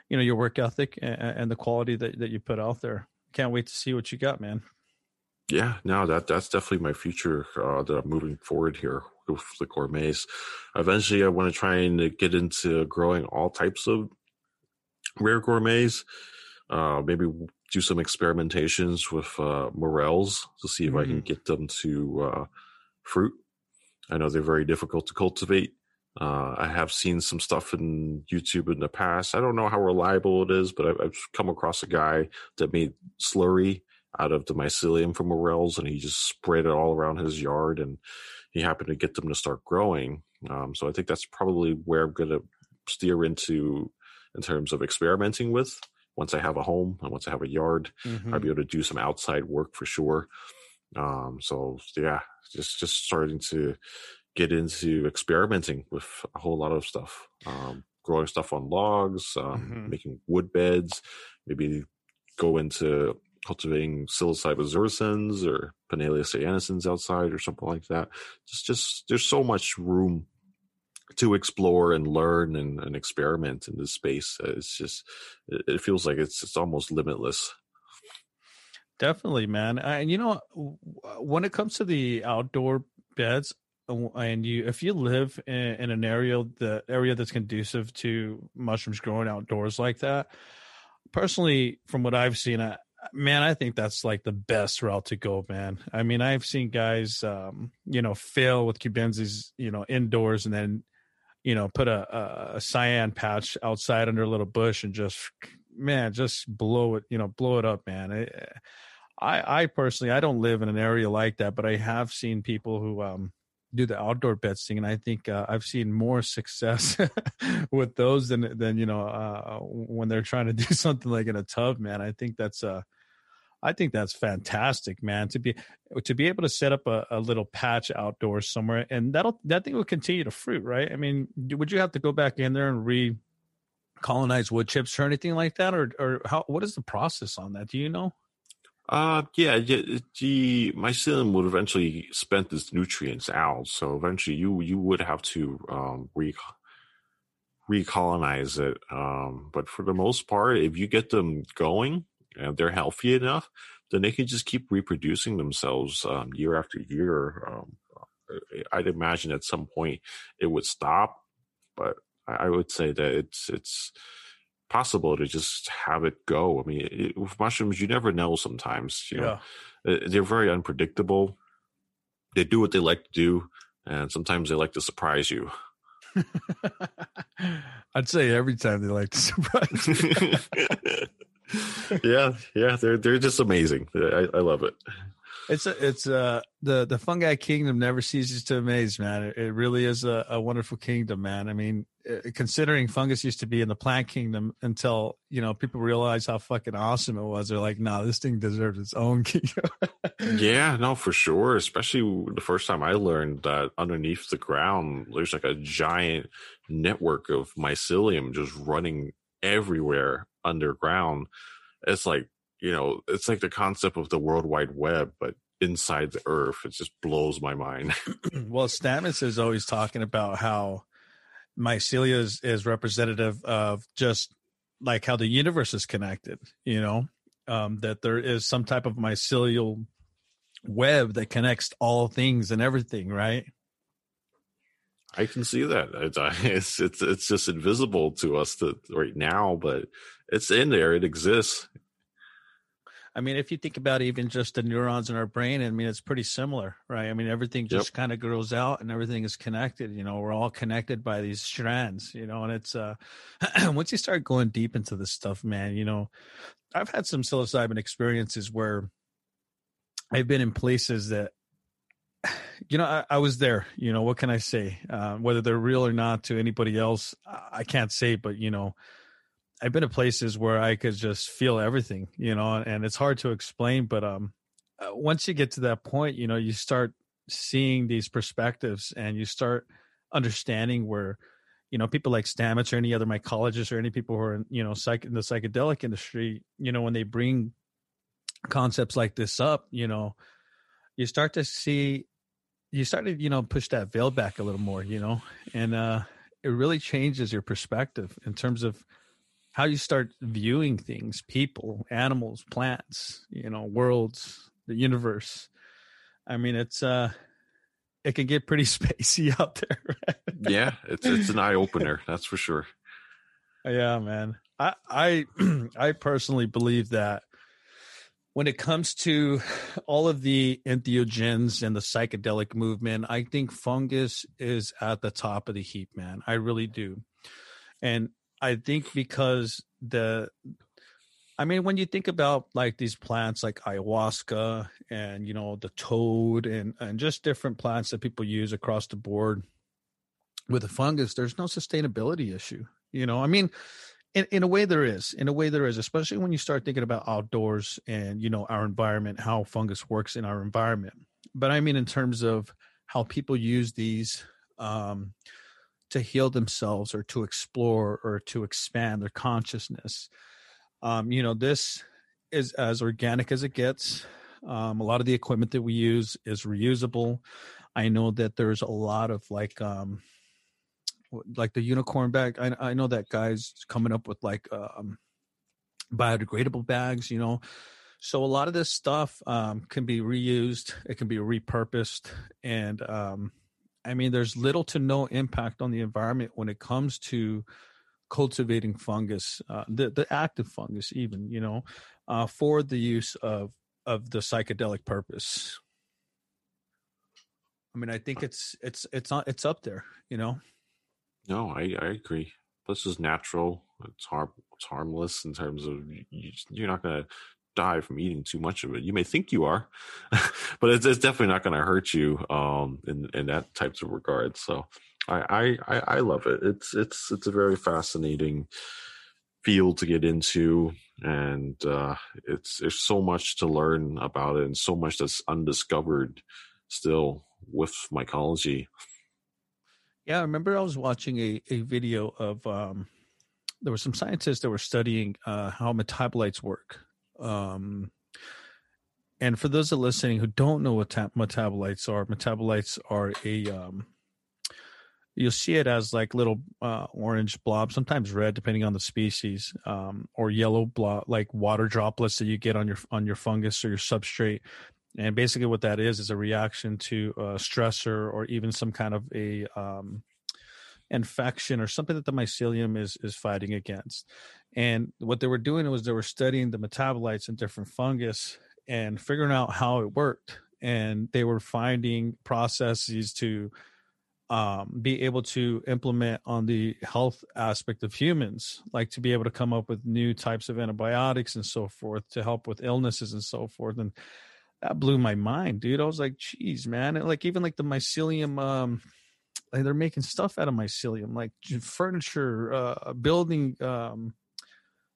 you know your work ethic and, and the quality that that you put out there. Can't wait to see what you got, man. Yeah, no, that that's definitely my future uh, that I'm moving forward here with the gourmets. Eventually, I want to try and get into growing all types of rare gourmets. Uh, maybe do some experimentations with uh, morels to see if mm. I can mm. get them to uh, fruit. I know they're very difficult to cultivate. Uh, I have seen some stuff in YouTube in the past. I don't know how reliable it is, but I've, I've come across a guy that made slurry out of the mycelium from morels, and he just spread it all around his yard, and he happened to get them to start growing. Um, so I think that's probably where I'm going to steer into in terms of experimenting with once I have a home and once I have a yard, mm-hmm. I'll be able to do some outside work for sure. Um, so yeah, just just starting to get into experimenting with a whole lot of stuff. Um, growing stuff on logs, um, mm-hmm. making wood beds, maybe go into cultivating Psilocybe azurescens or Panaeolus cyanescens outside or something like that. Just, just there's so much room to explore and learn and, and experiment in this space. It's just it, feels like it's it's almost limitless. Definitely, man. And you know, when it comes to the outdoor beds, uh, and you if you live in, in an area the area that's conducive to mushrooms growing outdoors like that, personally, from what I've seen, I, man, I think that's like the best route to go, man. I mean, I've seen guys, um, you know, fail with cubensis, you know, indoors and then you know, put a, a, cyan patch outside under a little bush and just, man, just blow it, you know, blow it up, man. It, I I personally I don't live in an area like that, but I have seen people who um do the outdoor bets thing, and I think uh, I've seen more success with those than than you know uh, when they're trying to do something like in a tub. Man, I think that's uh I think that's fantastic, man. To be to be able to set up a, a little patch outdoors somewhere, and that'll that thing will continue to fruit, right? I mean, would you have to go back in there and re colonize wood chips or anything like that, or or how? What is the process on that? Do you know? Uh, yeah, yeah. The mycelium would eventually spend its nutrients out, so eventually you you would have to um, re recolonize it. Um, but for the most part, if you get them going and they're healthy enough, then they can just keep reproducing themselves um, year after year. Um, I'd imagine at some point it would stop, but I would say that it's it's possible to just have it go. I mean, it, with mushrooms, you never know. Sometimes, you know, uh, they're very unpredictable. They do what they like to do, and sometimes they like to surprise you. I'd say every time they like to surprise. yeah, yeah, they're they're just amazing. I, I love it. It's a, it's uh the the fungi kingdom never ceases to amaze, man. It, it really is a, a, wonderful kingdom, man. I mean, uh, considering fungus used to be in the plant kingdom until you know people realized how fucking awesome it was. They're like, no, nah, this thing deserves its own kingdom. yeah, no, for sure. Especially the first time I learned that underneath the ground, there's like a giant network of mycelium just running everywhere underground. It's like, you know, it's like the concept of the World Wide Web, but inside the earth. It just blows my mind. well, Stamets is always talking about how mycelia is, is representative of just like how the universe is connected, you know, um, that there is some type of mycelial web that connects all things and everything, right? I can see that. It's it's it's, it's just invisible to us to, right now, but it's in there. It exists. I mean, if you think about even just the neurons in our brain, I mean, it's pretty similar, right? I mean, everything just yep. kind of grows out and everything is connected. You know, we're all connected by these strands, you know, and it's, uh, once you start going deep into this stuff, man, you know, I've had some psilocybin experiences where I've been in places that you know, I, I, was there. You know, what can I say? Uh, whether they're real or not to anybody else, I can't say. But you know, I've been to places where I could just feel everything. You know, and it's hard to explain. But um, uh, once you get to that point, you know, you start seeing these perspectives, and you start understanding where, you know, people like Stamets or any other mycologists or any people who are you know psych in the psychedelic industry, you know, when they bring concepts like this up, you know, you start to see you start to, you know, push that veil back a little more, you know, and uh, it really changes your perspective in terms of how you start viewing things, people, animals, plants, you know, worlds, the universe. I mean, it's uh, it can get pretty spacey out there. yeah, it's it's an eye opener, that's for sure. Yeah, man. I I I personally believe that when it comes to all of the entheogens and the psychedelic movement, I think fungus is at the top of the heap, man. I really do. And I think because the I mean, when you think about like these plants like ayahuasca and you know the toad and and just different plants that people use across the board with the fungus, there's no sustainability issue. You know, I mean, in, in a way there is in a way there is especially when you start thinking about outdoors and you know our environment how fungus works in our environment but i mean in terms of how people use these um, to heal themselves or to explore or to expand their consciousness um, you know this is as organic as it gets um, a lot of the equipment that we use is reusable i know that there's a lot of like um, like the unicorn bag. I I know that guy's coming up with like um, biodegradable bags. You know, so a lot of this stuff um, can be reused. It can be repurposed, and um, I mean, there's little to no impact on the environment when it comes to cultivating fungus, uh, the the active fungus, even you know, uh, for the use of of the psychedelic purpose. I mean, I think it's it's it's not it's up there, you know. No, I, I agree. This is natural. It's harm. It's harmless in terms of you, you're not going to die from eating too much of it. You may think you are, but it's, it's definitely not going to hurt you um, in in that types of regard. So I, I I love it. It's it's it's a very fascinating field to get into, and uh, it's there's so much to learn about it, and so much that's undiscovered still with mycology. Yeah, I remember I was watching a a video of um, there were some scientists that were studying uh, how metabolites work. Um, and for those that are listening who don't know what ta- metabolites are, metabolites are a um, you'll see it as like little uh, orange blobs, sometimes red, depending on the species, um, or yellow blob, like water droplets that you get on your on your fungus or your substrate. And basically, what that is is a reaction to a stressor or even some kind of a um, infection or something that the mycelium is is fighting against. And what they were doing was they were studying the metabolites in different fungus and figuring out how it worked. And they were finding processes to um, be able to implement on the health aspect of humans, like to be able to come up with new types of antibiotics and so forth to help with illnesses and so forth. And that blew my mind, dude. I was like, geez, man. And like even like the mycelium, um, like they're making stuff out of mycelium, like furniture, uh, building, um,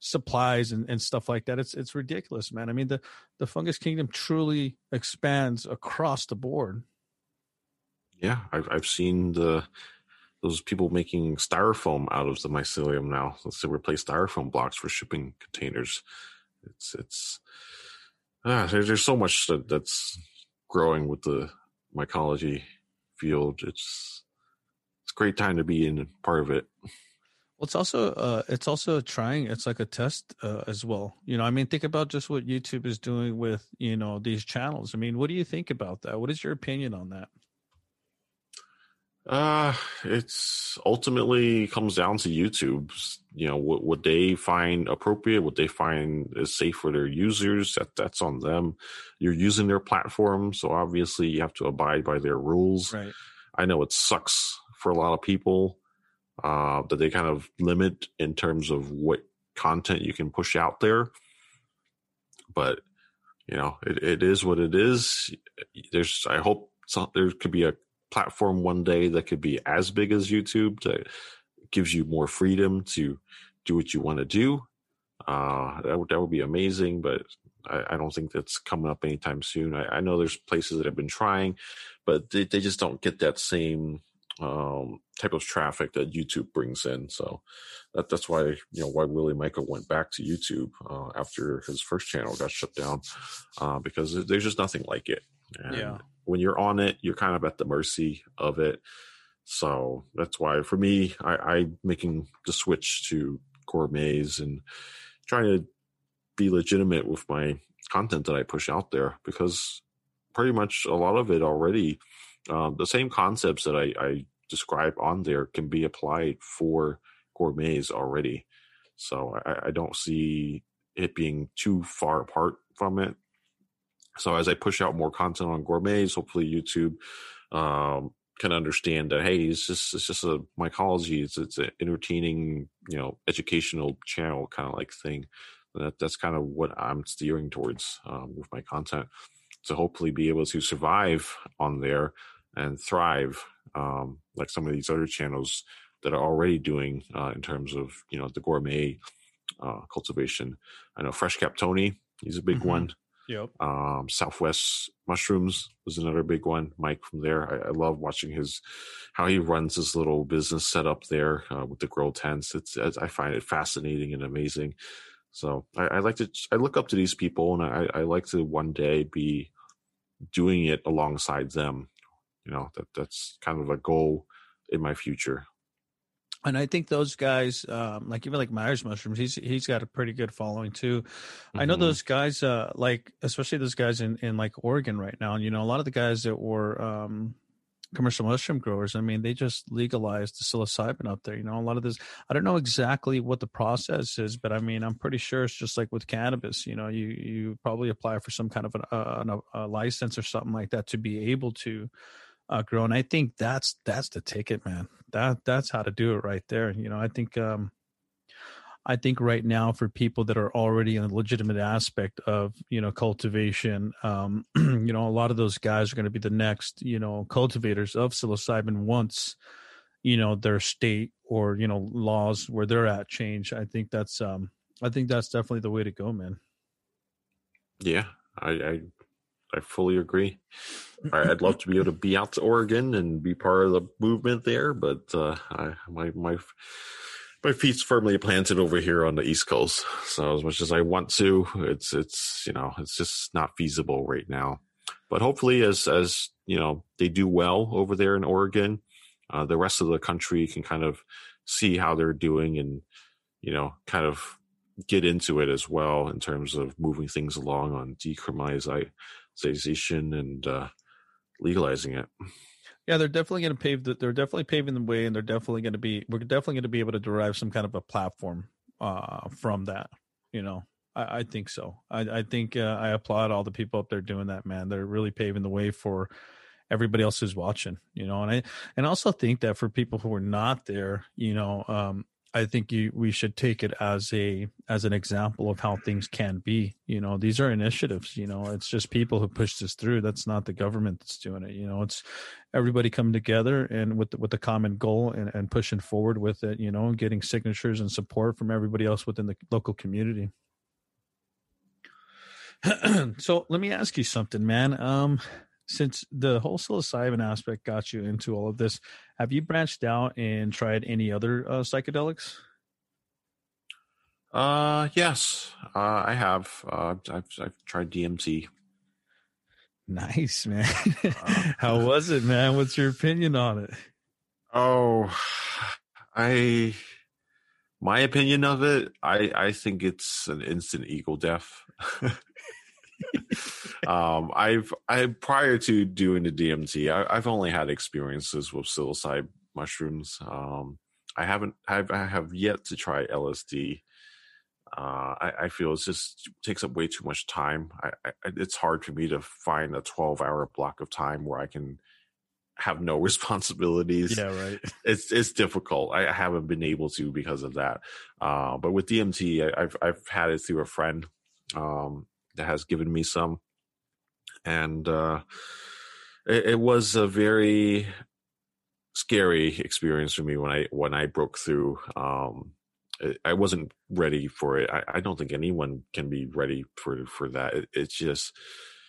supplies and, and stuff like that. It's it's ridiculous, man. I mean the the fungus kingdom truly expands across the board yeah, I've I've seen the those people making styrofoam out of the mycelium now. Let's say replace styrofoam blocks for shipping containers. It's it's ah, there's, there's so much that, that's growing with the mycology field. It's it's a great time to be in part of it. Well, it's also uh, it's also trying. It's like a test uh, as well. You know, I mean, think about just what YouTube is doing with you know these channels. I mean, what do you think about that? What is your opinion on that? Uh, it's ultimately comes down to YouTube. You know, what what they find appropriate, what they find is safe for their users. That that's on them. You're using their platform, so obviously you have to abide by their rules. Right. I know it sucks for a lot of people uh, that they kind of limit in terms of what content you can push out there, but you know, it, it is what it is. There's, I hope some, there could be a platform one day that could be as big as YouTube that gives you more freedom to do what you want to do. Uh, that would that would be amazing, but I, I don't think that's coming up anytime soon. I, I, know there's places that have been trying, but they, they just don't get that same um, type of traffic that YouTube brings in. So that that's why you know why Willie Michael went back to YouTube uh, after his first channel got shut down uh, because there's just nothing like it. And yeah when you're on it, you're kind of at the mercy of it. So that's why for me, I, I making the switch to gourmets and trying to be legitimate with my content that I push out there because pretty much a lot of it already, um, the same concepts that I, I describe on there can be applied for gourmets already. So I, I don't see it being too far apart from it. So as I push out more content on gourmets, hopefully YouTube um, can understand that hey, it's just it's just a mycology. It's it's an entertaining, you know, educational channel kind of like thing. That that's kind of what I'm steering towards um, with my content to hopefully be able to survive on there and thrive um, like some of these other channels that are already doing uh, in terms of you know the gourmet uh, cultivation. I know FreshCap Tony, he's a big mm-hmm. one. Yep. Um, Southwest Mushrooms was another big one. Mike from there. I, I, love watching his how he runs his little business set up there uh, with the grow tents. It's, it's, I find it fascinating and amazing. So I, I, like to I look up to these people, and I, I like to one day be doing it alongside them. You know that that's kind of a goal in my future and I think those guys, um, like even like Myers Mushrooms, he's he's got a pretty good following too. Mm-hmm. I know mm-hmm. those guys, uh, like especially those guys in in like Oregon right now. And You know, a lot of the guys that were um, commercial mushroom growers. I mean, they just legalized the psilocybin up there. You know, a lot of this. I don't know exactly what the process is, but I mean, I'm pretty sure it's just like with cannabis. You know, you you probably apply for some kind of a, a, a license or something like that to be able to uh, grow. And I think that's that's the ticket, man. That that's how to do it right there. You know, I think um, I think right now for people that are already in a legitimate aspect of you know cultivation, um, you know a lot of those guys are going to be the next you know cultivators of psilocybin once you know their state or you know laws where they're at change. I think that's um I think that's definitely the way to go, man. Yeah, I I, I fully agree. I, would love to be able to be out to Oregon and be part of the movement there, but uh, I my my my feet's firmly planted over here on the East Coast. So as much as I want to, it's it's you know it's just not feasible right now. But hopefully, as as you know, they do well over there in Oregon, uh, the rest of the country can kind of see how they're doing and you know kind of get into it as well in terms of moving things along on decriminalization and uh, legalizing it. Yeah, they're definitely going to pave. The, they're definitely paving the way, and they're definitely going to be. We're definitely going to be able to derive some kind of a platform uh, from that. You know, I, I think so. I, I think uh, I applaud all the people up there doing that. Man, they're really paving the way for everybody else who's watching. You know, and I and also think that for people who are not there, you know, um, I think you we should take it as a as an example of how things can be. You know, these are initiatives. You know, it's just people who push this through. That's not the government that's doing it. You know, it's everybody coming together and with with the common goal and, and pushing forward with it. You know, getting signatures and support from everybody else within the local community. so let me ask you something, man. Um, since the whole psilocybin aspect got you into all of this, have you branched out and tried any other uh, psychedelics? Uh, yes, uh, I have. Uh, I've I've tried DMT. Nice, man. Uh, How was it, man? What's your opinion on it? Oh, I my opinion of it, I I think it's an instant ego death. um, I've I prior to doing the DMT, I, have only had experiences with psilocybin mushrooms. Um, I haven't I've, I have yet to try LSD. Uh, I, I, feel it just takes up way too much time. I, I, it's hard for me to find a 12 hour block of time where I can have no responsibilities. Yeah, right. It's it's difficult. I haven't been able to because of that. Uh, but with DMT, I, have I've had it through a friend. Um, has given me some, and uh, it, it was a very scary experience for me when I when I broke through. Um, I wasn't ready for it. I, I, don't think anyone can be ready for for that. It, it just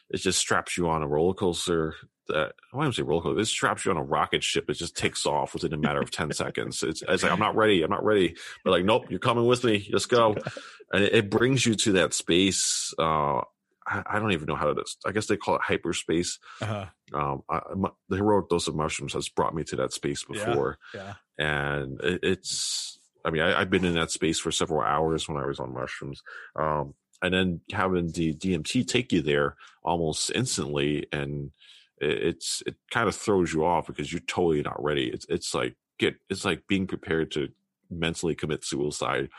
it just straps you on a roller coaster. That I want to say roller coaster. It straps you on a rocket ship. It just takes off within a matter of ten seconds. It's, it's like I'm not ready. I'm not ready. But like, nope, you're coming with me. Let's go. And it, it brings you to that space. Uh, I, I, don't even know how to. I guess they call it hyperspace. Uh-huh. Um, I, my, the heroic dose of mushrooms has brought me to that space before. Yeah. yeah. And it, it's. I mean, I, have been in that space for several hours when I was on mushrooms. Um, and then having the DMT take you there almost instantly, and it, it's it kind of throws you off because you're totally not ready. It's it's like get it's like being prepared to mentally commit suicide.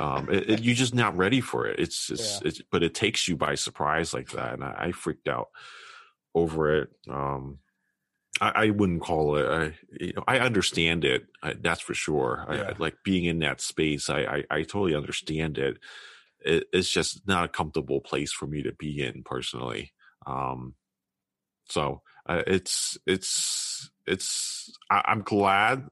Um, it, it, you're just not ready for it. It's, it's, yeah. it's, but it takes you by surprise like that, and I, I freaked out over it. Um, I, I, wouldn't call it. I, you know, I understand it. I, that's for sure. Yeah. I, like being in that space. I, I, I totally understand it. It. It's just not a comfortable place for me to be in personally. Um, so uh, it's it's it's. I, I'm glad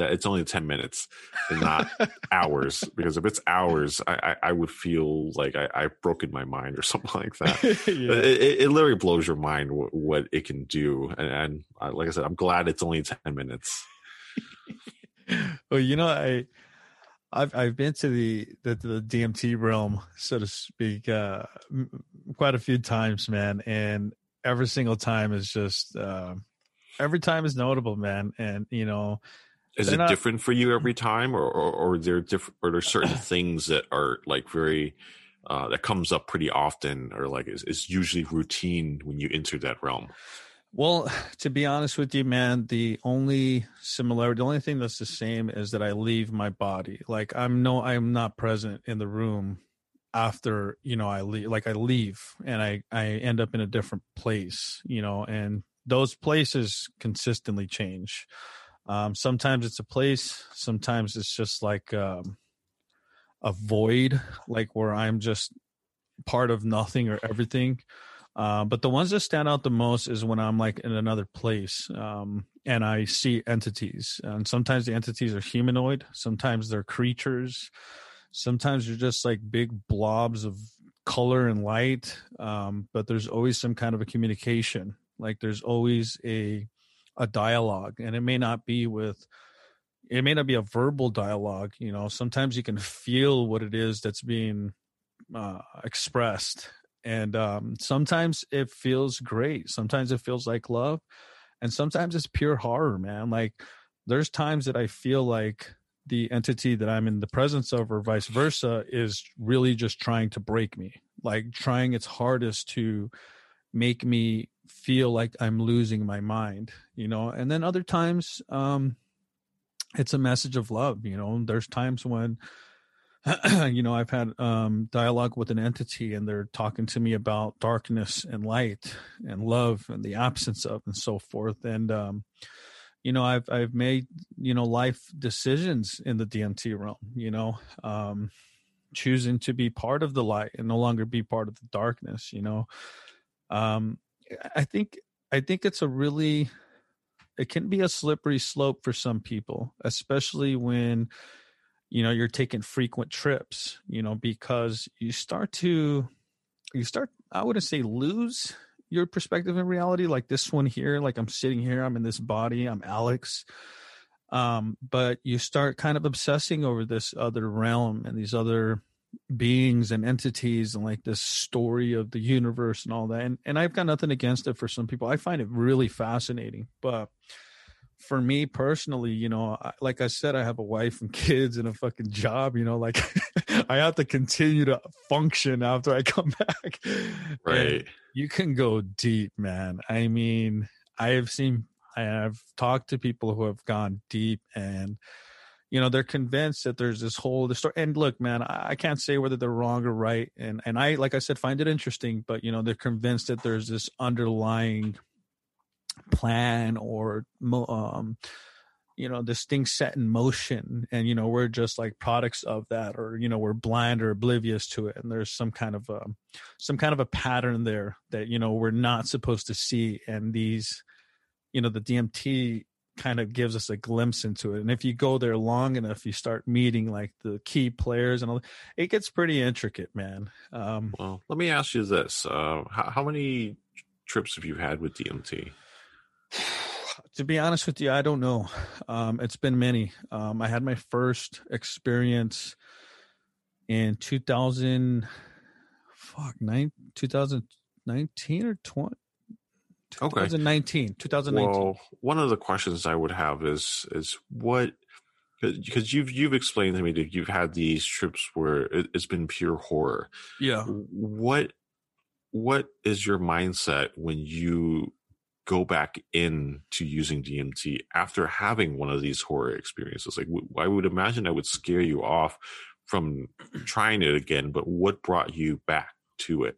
that it's only 10 minutes and not hours because if it's hours i i, I would feel like I, i've broken my mind or something like that yeah. it, it, literally blows your mind what, what it can do and, and uh, like i said i'm glad it's only 10 minutes well you know i I've I've been to the, the, the DMT realm, so to speak, uh, quite a few times, man, and every single time is just uh, every time is notable, man. And you know, is it not, different for you every time, or or, or there different? Or there certain things that are like very uh, that comes up pretty often, or like is, is usually routine when you enter that realm? Well, to be honest with you, man, the only similarity, the only thing that's the same is that I leave my body. Like I'm no, I'm not present in the room after you know I leave. Like I leave and I I end up in a different place, you know, and those places consistently change. Um, sometimes it's a place, sometimes it's just like um, a void, like where I'm just part of nothing or everything. Uh, but the ones that stand out the most is when I'm like in another place um, and I see entities. And sometimes the entities are humanoid, sometimes they're creatures, sometimes they're just like big blobs of color and light. Um, but there's always some kind of a communication. Like there's always a a dialogue, and it may not be with it may not be a verbal dialogue. You know, sometimes you can feel what it is that's being uh, expressed and um, sometimes it feels great sometimes it feels like love and sometimes it's pure horror man like there's times that i feel like the entity that i'm in the presence of or vice versa is really just trying to break me like trying its hardest to make me feel like i'm losing my mind you know? And then other times um it's a message of love you know? There's times when you know, I've had um, dialogue with an entity and they're talking to me about darkness and light and love and the absence of and so forth. And, um, you know, I've, I've made, you know, life decisions in the DMT realm, you know, um, choosing to be part of the light and no longer be part of the darkness, you know. Um, I think, I think it's a really, it can be a slippery slope for some people, especially when, you know you're taking frequent trips you know because you start to you start i wouldn't say lose your perspective in reality like this one here like i'm sitting here i'm in this body i'm alex um but you start kind of obsessing over this other realm and these other beings and entities and like this story of the universe and all that and, and i've got nothing against it for some people i find it really fascinating but for me personally, you know, like I said, I have a wife and kids and a fucking job, you know, like I have to continue to function after I come back. Right. And you can go deep, man. I mean, I have seen, I have talked to people who have gone deep and, you know, they're convinced that there's this whole the story. And look, man, I, I can't say whether they're wrong or right. And, and I, like I said, find it interesting, but, you know, they're convinced that there's this underlying plan or um, you know this thing set in motion and you know we're just like products of that or you know we're blind or oblivious to it. And there's some kind of a some kind of a pattern there that you know we're not supposed to see. And these you know the dmt kind of gives us a glimpse into it. And if you go there long enough you start meeting like the key players and all it gets pretty intricate man. Um well let me ask you this uh how, how many trips have you had with dmt to be honest with you, I don't know. Um, it's been many. Um, I had my first experience in 2000, fuck, nine, 2019 or 20. 2019 okay. 2019 well one of the questions i would have is is what because you've you've explained to me that you've had these trips where it, has been pure horror yeah what what is your mindset when you go back in to using DMT after having one of these horror experiences? Like, I would imagine that would scare you off from trying it again, but what brought you back to it?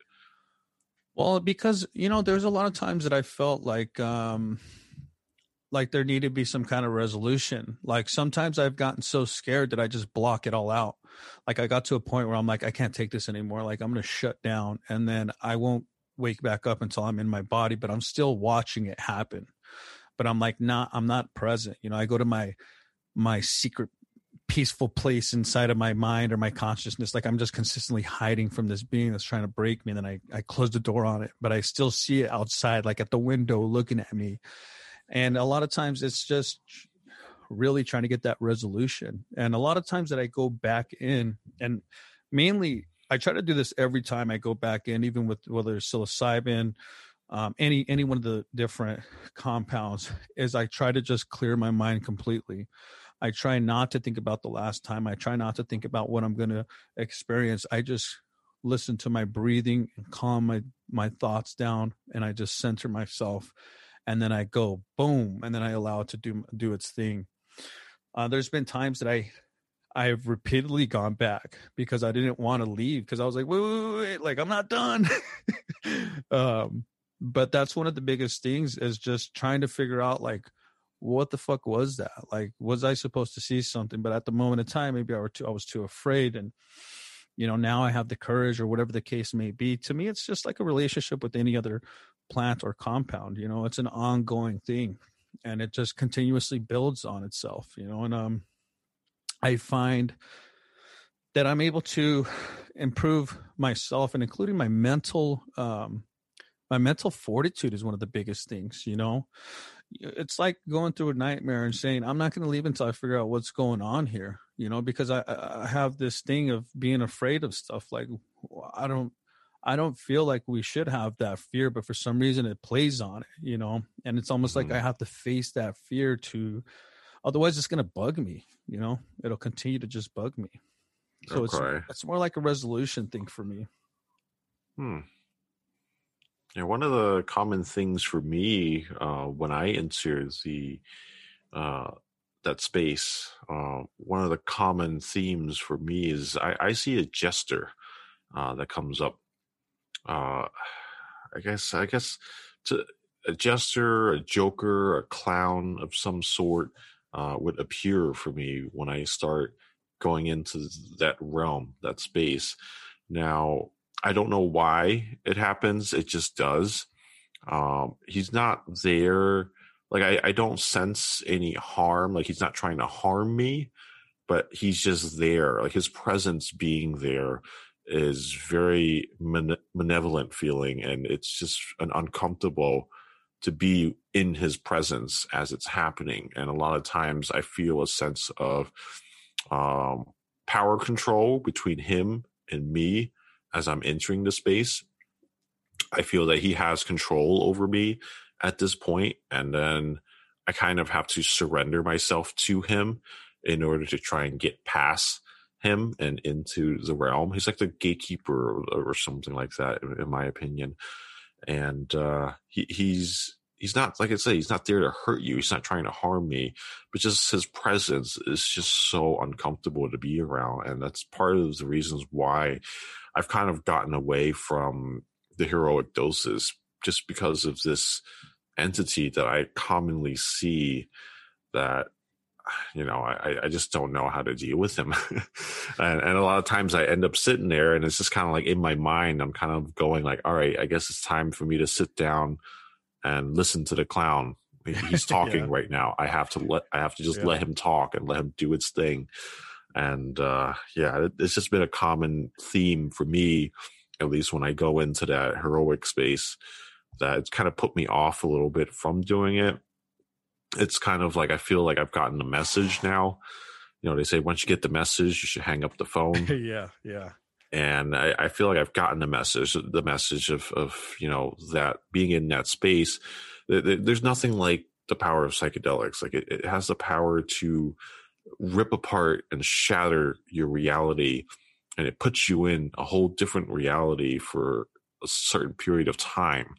Well, because you know, there's a lot of times that I felt like, um, like there needed to be some kind of resolution. Like sometimes I've gotten so scared that I just block it all out. Like I got to a point where I'm like, I can't take this anymore. Like I'm going to shut down, and then I won't wake back up until I'm in my body, but I'm still watching it happen. But I'm like, not, I'm not present. You know, I go to my, my secret peaceful place inside of my mind or my consciousness. Like I'm just consistently hiding from this being that's trying to break me. And then I, I close the door on it, but I still see it outside, like at the window looking at me. And a lot of times it's just really trying to get that resolution. And a lot of times that I go back in and mainly I try to do this every time I go back in, even with whether it's psilocybin, um, any any one of the different compounds, is I try to just clear my mind completely. I try not to think about the last time. I try not to think about what I'm going to experience. I just listen to my breathing and calm my my thoughts down, and I just center myself, and then I go boom, and then I allow it to do do its thing. Uh, there's been times that I I've repeatedly gone back because I didn't want to leave because I was like, wait, wait, wait, like I'm not done. um, but that's one of the biggest things is just trying to figure out like what the fuck was that? Like, was I supposed to see something? But at the moment in time, maybe I, were too, I was too afraid. And, you know, now I have the courage or whatever the case may be. To me, it's just like a relationship with any other plant or compound. You know, it's an ongoing thing and it just continuously builds on itself, you know, and, um, I find that I'm able to improve myself and including my mental, um, my mental fortitude is one of the biggest things, you know, it's like going through a nightmare and saying i'm not going to leave until i figure out what's going on here you know? Because i i have this thing of being afraid of stuff like i don't i don't feel like we should have that fear but for some reason it plays on it you know? And it's almost mm-hmm. like i have to face that fear to otherwise it's going to bug me you know it'll continue to just bug me so okay. it's it's more like a resolution thing for me hmm yeah, one of the common things for me uh, when I enter the uh, that space, uh, one of the common themes for me is I, I see a jester uh, that comes up. Uh, I guess I guess to a jester, a joker, a clown of some sort uh, would appear for me when I start going into that realm, that space. Now, I don't know why it happens. It just does. Um, he's not there. Like I, I don't sense any harm. Like he's not trying to harm me, but he's just there. Like his presence being there is very malevolent feeling, and it's just an uncomfortable to be in his presence as it's happening. And a lot of times, I feel a sense of um, power control between him and me as I'm entering the space. I feel that he has control over me at this point, and then I kind of have to surrender myself to him in order to try and get past him and into the realm. He's like the gatekeeper or, or something like that, in, in my opinion. And uh, he, he's he's not like I say, he's not there to hurt you. He's not trying to harm me, but just his presence is just so uncomfortable to be around, and that's part of the reasons why I've kind of gotten away from the heroic doses just because of this entity that I commonly see that you know I, I just don't know how to deal with him and, and a lot of times i end up sitting there and it's just kind of like in my mind i'm kind of going like all right i guess it's time for me to sit down and listen to the clown he's talking yeah. right now i have to let i have to just yeah. let him talk and let him do its thing and uh, yeah, it's just been a common theme for me, at least when I go into that heroic space, that it's kind of put me off a little bit from doing it. It's kind of like I feel like I've gotten the message now. You know, they say once you get the message, you should hang up the phone. yeah, yeah. And I, I feel like I've gotten the message, the message of, of you know that being in that space. There's nothing like the power of psychedelics. Like it, it has the power to rip apart and shatter your reality and it puts you in a whole different reality for a certain period of time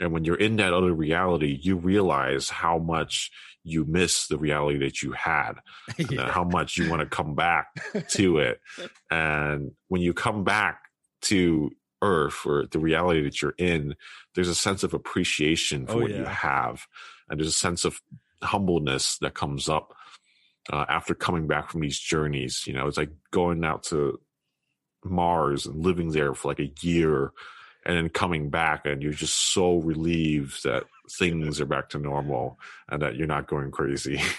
and when you're in that other reality you realize how much you miss the reality that you had yeah. how much you want to come back to it and when you come back to earth or the reality that you're in there's a sense of appreciation for oh, what yeah. you have and there's a sense of humbleness that comes up uh, after coming back from these journeys. You know, it's like going out to Mars and living there for like a year and then coming back and you're just so relieved that things are back to normal and that you're not going crazy.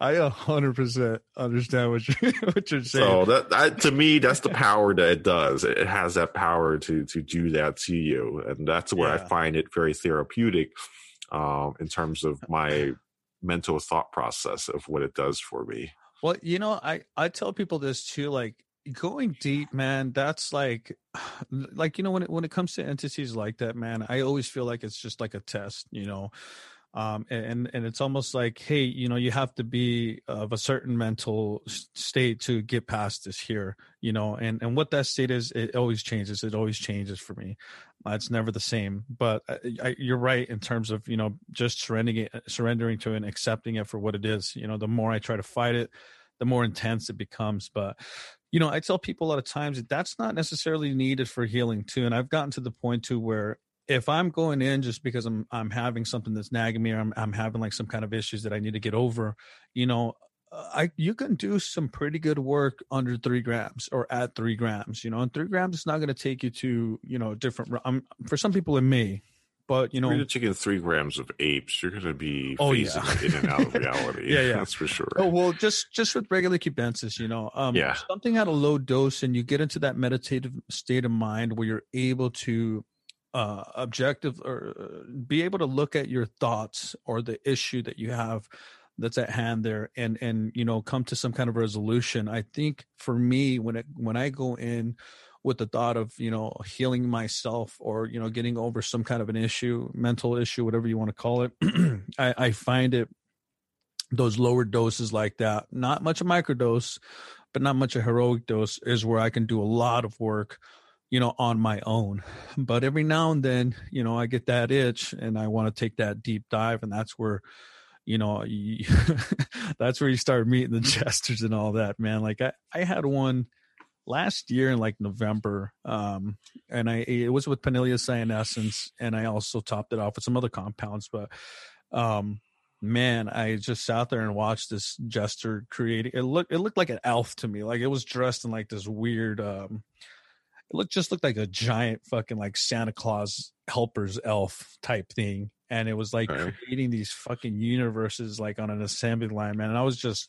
I hundred percent understand what you what you're saying. So that, that, to me, that's the power that it does. It has that power to to do that to you, and that's where yeah. I find it very therapeutic um, in terms of my mental thought process of what it does for me. Well, you know, I I tell people this too like going deep man that's like like you know when it when it comes to entities like that man i always feel like it's just like a test you know? Um, and and it's almost like hey you know you have to be of a certain mental state to get past this here you know? And and what that state is it always changes it always changes for me. Uh, it's never the same but I, uh, I, you're right in terms of you know just surrendering it surrendering to it and accepting it for what it is you know? The more i try to fight it the more intense it becomes but you know i tell people a lot of times that that's not necessarily needed for healing too and i've gotten to the point too where if I'm going in just because I'm I'm having something that's nagging me or I'm I'm having like some kind of issues that I need to get over, you know, I you can do some pretty good work under three grams or at three grams. You know, and three grams is not going to take you to you know different. Um, for some people, it may, but you know, you're taking three grams of apes, you're going to be Oh, phasing yeah. in and out of reality. Yeah, yeah. that's for sure. Oh well, just just with regular cubensis, you know, um, Yeah. something at a low dose, and you get into that meditative state of mind where you're able to uh objective or uh, be able to look at your thoughts or the issue that you have that's at hand there and and you know come to some kind of resolution i think for me when it when i go in with the thought of you know healing myself or you know getting over some kind of an issue mental issue whatever you want to call it I, I find it those lower doses like that not much a microdose but not much a heroic dose is where i can do a lot of work you know on my own. But every now and then you know i get that itch and i want to take that deep dive and that's where you know you, that's where you start meeting the jesters and all that man. Like i i had one last year in like november um and i it was with Panaeolus cyanescens and i also topped it off with some other compounds but um man i just sat there and watched this jester creating it looked it looked like an elf to me like it was dressed in like this weird um it looked just looked like a giant fucking like Santa Claus helper's elf type thing. And it was like Okay. creating these fucking universes like on an assembly line, man. And I was just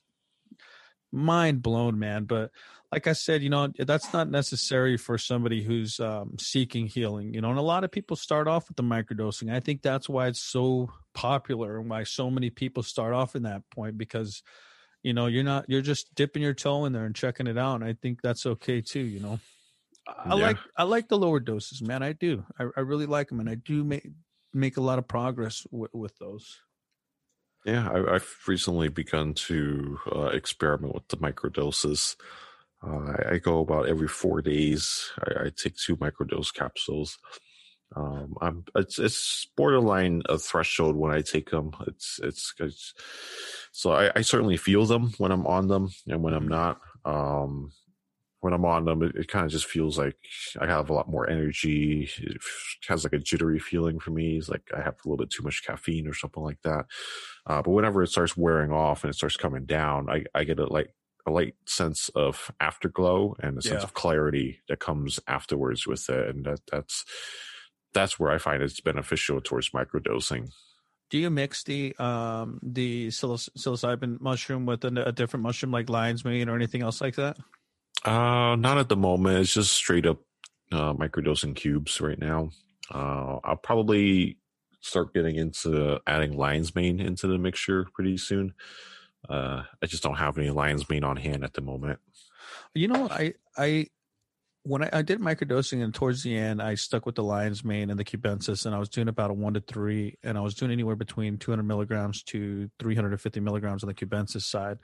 mind blown, man. But like I said, you know, that's not necessary for somebody who's um, seeking healing, you know. And a lot of people start off with the microdosing. I think that's why it's so popular and why so many people start off in that point because you know you're not you're just dipping your toe in there and checking it out and i think that's okay too you know I Yeah. like I like the lower doses, man. I do. I, I really like them, and I do make make a lot of progress with, with those. Yeah, I, I've recently begun to uh, experiment with the microdoses. Uh, I, go about every four days. I, I take two microdose capsules. Um, I'm it's it's borderline a threshold when I take them. It's it's, it's so I, I certainly feel them when I'm on them and when I'm not. Um, when I'm on them, it, it kind of just feels like I have a lot more energy. It has like a jittery feeling for me. It's like I have a little bit too much caffeine or something like that. Uh, but whenever it starts wearing off and it starts coming down, I, I get a like a light sense of afterglow and a sense Yeah. of clarity that comes afterwards with it, and that that's that's where I find it's beneficial towards microdosing. Do you mix the um the psiloc- psilocybin mushroom with a, a different mushroom like lion's mane or anything else like that? Uh, not at the moment. It's just straight up uh, microdosing cubes right now. Uh, I'll probably start getting into adding lion's mane into the mixture pretty soon. Uh, I just don't have any lion's mane on hand at the moment. You know, I I when I, I did microdosing and towards the end I stuck with the lion's mane and the cubensis and I was doing about a one to three and I was doing anywhere between 200 milligrams to 350 milligrams on the cubensis side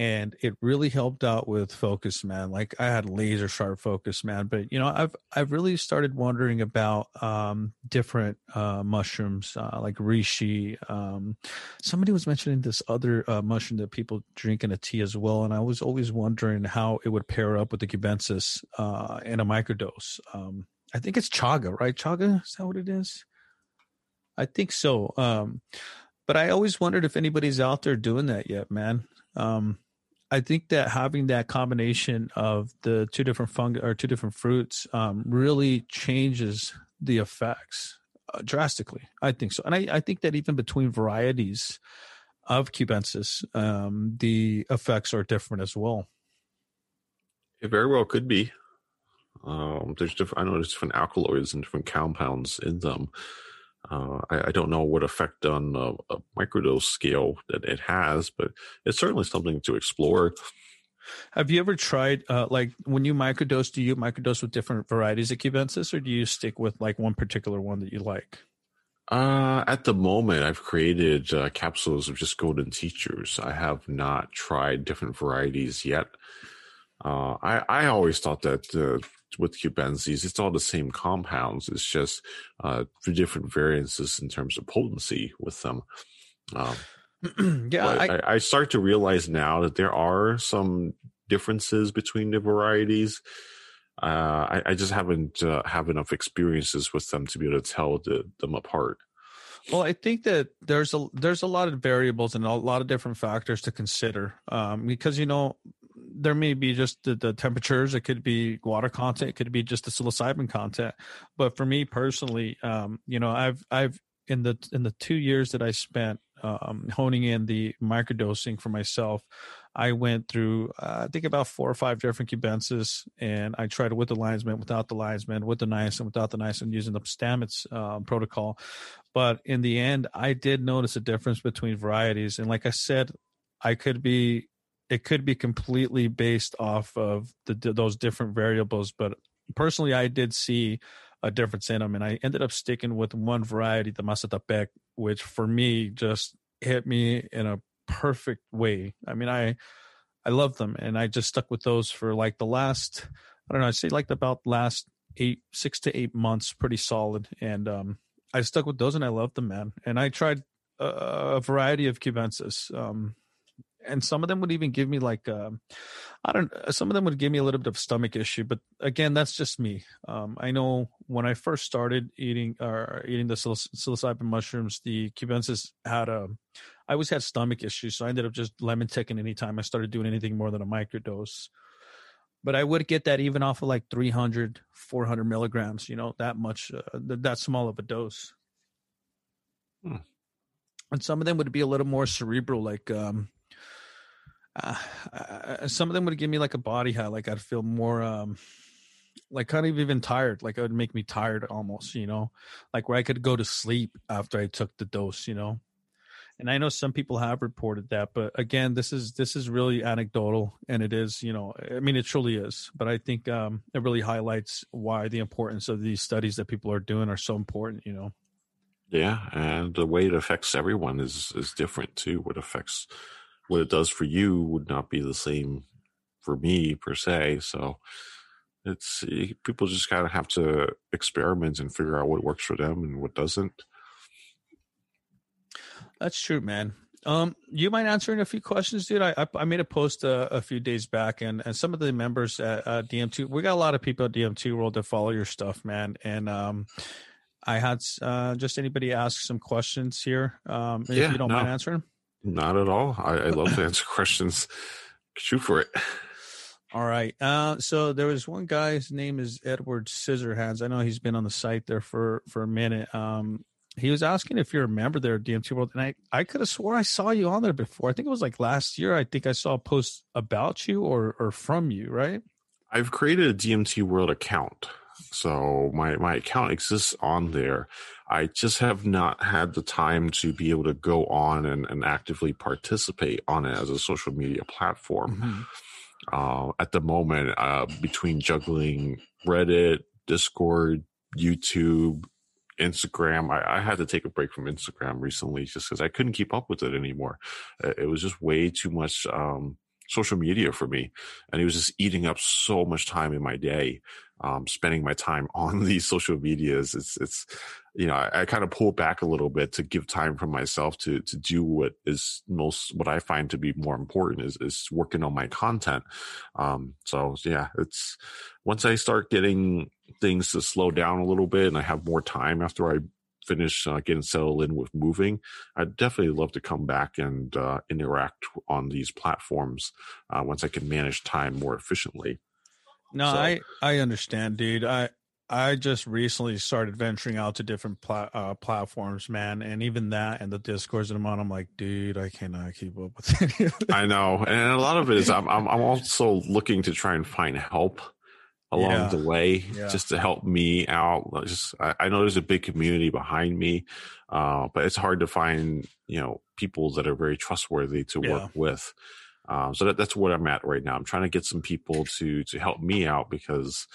and it really helped out with focus man like i had laser sharp focus man but you know i've i've really started wondering about um different uh mushrooms uh like reishi um somebody was mentioning this other uh, mushroom that people drink in a tea as well and i was always wondering how it would pair up with the cubensis uh in a microdose um i think it's chaga right? Chaga is that what it is? I think so um but i always wondered if anybody's out there doing that yet man um I think that having that combination of the two different fungi or two different fruits um, really changes the effects uh, drastically. I think so, and I, I think that even between varieties of cubensis, um, the effects are different as well. It very well could be. Um, there's different. I know there's different alkaloids and different compounds in them. Uh, I, I don't know what effect on a, a microdose scale that it has, but it's certainly something to explore. Have you ever tried, uh, like, when you microdose, do you microdose with different varieties of cubensis, or do you stick with like one particular one that you like? Uh, at the moment, I've created uh, capsules of just golden teachers. I have not tried different varieties yet. Uh, I, I always thought that uh, with cubensis, it's all the same compounds. It's just uh, the different variances in terms of potency with them. Um, yeah, I, I, I start to realize now that there are some differences between the varieties. uh, I, I, just haven't uh, have enough experiences with them to be able to tell the, them apart. Well, I think that there's a there's a lot of variables and a lot of different factors to consider um, because you know there may be just the, the, temperatures it could be water content it could be just the psilocybin content but for me personally um, you know i've i've in the in the two years that i spent um, honing in the microdosing for myself. I went through, uh, I think, about four or five different cubensis, and I tried it with the lion's mane, without the lion's mane, with the niacin, without the niacin, using the Stamets uh, protocol. But in the end, I did notice a difference between varieties, and like I said, I could be, it could be completely based off of the, those different variables. But personally, I did see a difference in them. And I ended up sticking with one variety, the Mazatepec, which for me just hit me in a perfect way. I mean, I I love them, and I just stuck with those for like the last I don't know, I'd say like about last eight six to eight months, pretty solid. And um, I stuck with those, and I love them, man. And I tried a, a variety of cubensis. Um, and some of them would even give me like uh, i don't some of them would give me a little bit of stomach issue but again that's just me. Um, i know when i first started eating or uh, eating the psilocybin mushrooms the cubensis had a i always had stomach issues so i ended up just lemon tekking anytime i started doing anything more than a microdose. But i would get that even off of like 300 400 milligrams you know that much uh, that small of a dose. Hmm. and some of them would be a little more cerebral like um uh, some of them would give me like a body high like i'd feel more um like kind of even tired like it would make me tired almost you know? Like where i could go to sleep after i took the dose you know? And i know some people have reported that but again this is this is really anecdotal and it is you know i mean it truly is but i think um it really highlights why the importance of these studies that people are doing are so important you know? Yeah and the way it affects everyone is is different too what affects what it does for you would not be the same for me per se. So it's eh, people just kind of have to experiment and figure out what works for them and what doesn't. That's true, man. Um, you mind answering a few questions, dude? I I, made a post a, a, few days back, and and some of the members at uh, DMT, we got a lot of people at DMT World that follow your stuff, man. And um, I had uh, just anybody ask some questions here. Um, if yeah, you don't no. mind answering. Not at all. I, I love to answer questions. Shoot for it. All right. Uh, so there was one guy. His name is Edward Scissorhands. I know he's been on the site there for for a minute. Um, he was asking if you're a member there at DMT World, and I I could have swore I saw you on there before. I think it was like last year. I think I saw a post about you or or from you, right? I've created a DMT World account. So my, my account exists on there. I just have not had the time to be able to go on and, and actively participate on it as a social media platform. Mm-hmm. Uh, at the moment, uh, between juggling Reddit, Discord, YouTube, Instagram. I, I, had to take a break from Instagram recently just because I couldn't keep up with it anymore. It was just way too much um, social media for me, and it was just eating up so much time in my day um, spending my time on these social medias. It's, it's, you know, I, I kind of pull back a little bit to give time for myself to, to do what is most, what I find to be more important is, is working on my content. Um, so yeah, it's once I start getting things to slow down a little bit and I have more time after I finish uh, getting settled in with moving, I'd definitely love to come back and uh, interact on these platforms uh, once I can manage time more efficiently. No, so. I I understand, dude. I I just recently started venturing out to different pla- uh, platforms, man, and even that and the discords that I'm on, I'm like, dude, I cannot keep up with it. I know, and a lot of it is I'm I'm, I'm also looking to try and find help along yeah. the way, yeah. just to help me out. Just I, I, know there's a big community behind me, uh, but it's hard to find you know people that are very trustworthy to yeah. work with. Um, so that, that's what I'm at right now. I'm trying to get some people to to help me out because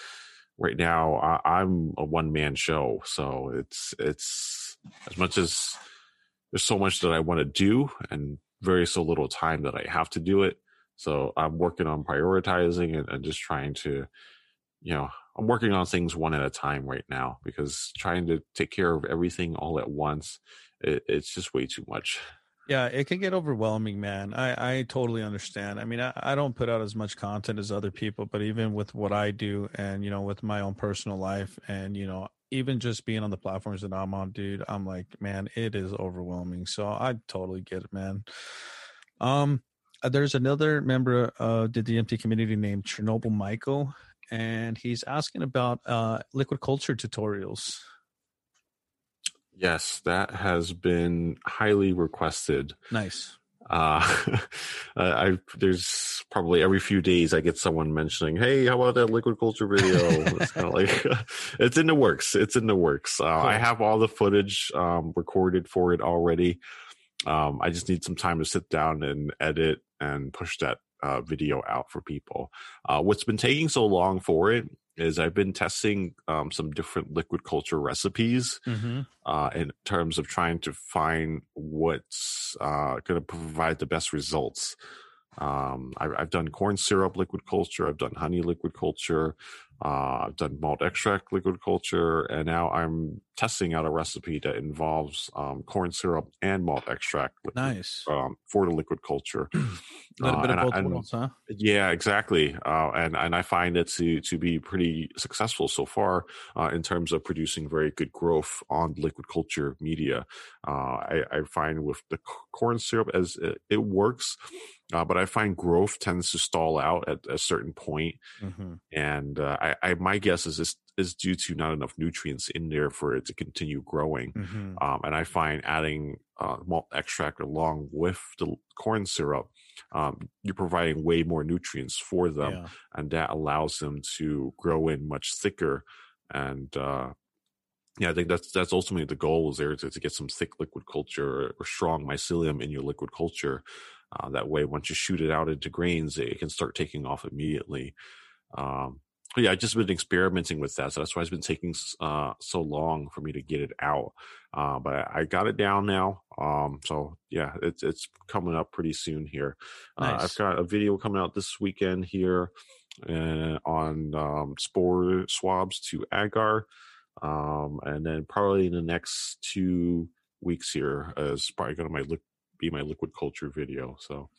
right now I, I'm a one man show. So it's it's as much as there's so much that I want to do and very so little time that I have to do it. So I'm working on prioritizing and, and just trying to, you know, I'm working on things one at a time right now because trying to take care of everything all at once, it, it's just way too much. Yeah, it can get overwhelming, man. I, I totally understand. I mean, I, I don't put out as much content as other people, but even with what I do and, you know, with my own personal life and, you know, even just being on the platforms that I'm on, dude, I'm like, man, it is overwhelming. So I totally get it, man. Um, uh, there's another member of the DMT community named Chernobyl Michael, and he's asking about uh, liquid culture tutorials. Yes, that has been highly requested. Nice. Uh, I there's probably every few days I get someone mentioning, "Hey, how about that liquid culture video?" it's kind of like it's in the works. It's in the works. Uh, cool. I have all the footage um, recorded for it already. Um, I just need some time to sit down and edit and push that uh, video out for people. Uh, what's been taking so long for it is I've been testing um, some different liquid culture recipes mm-hmm. uh, in terms of trying to find what's uh, going to provide the best results. Um, I've, I've, done corn syrup liquid culture, I've done honey liquid culture, uh, I've done malt extract liquid culture, and now I'm testing out a recipe that involves um, corn syrup and malt extract. Liquid, nice um, for the liquid culture. a little uh, bit of both and, worlds, huh? Yeah, exactly. Uh, and and I find it to to be pretty successful so far uh, in terms of producing very good growth on liquid culture media. Uh, I, I, find with the corn syrup as it, it works. Uh, but I find growth tends to stall out at a certain point. Mm-hmm. and uh, I, I, my guess is this is due to not enough nutrients in there for it to continue growing. Mm-hmm. Um, and I find adding uh, malt extract along with the corn syrup, um, you're providing way more nutrients for them, yeah. and that allows them to grow in much thicker. And uh, yeah, I think that's that's ultimately the goal is there to, to get some thick liquid culture or strong mycelium in your liquid culture. Uh, that way, once you shoot it out into grains, it can start taking off immediately. Um, yeah, I've just been experimenting with that, so that's why it's been taking uh, so long for me to get it out. Uh, but I, I, got it down now, um, so yeah, it's it's coming up pretty soon here. Uh, nice. I've got a video coming out this weekend here uh, on um, spore swabs to agar, um, and then probably in the next two weeks here is probably going to my li- be my liquid culture video. So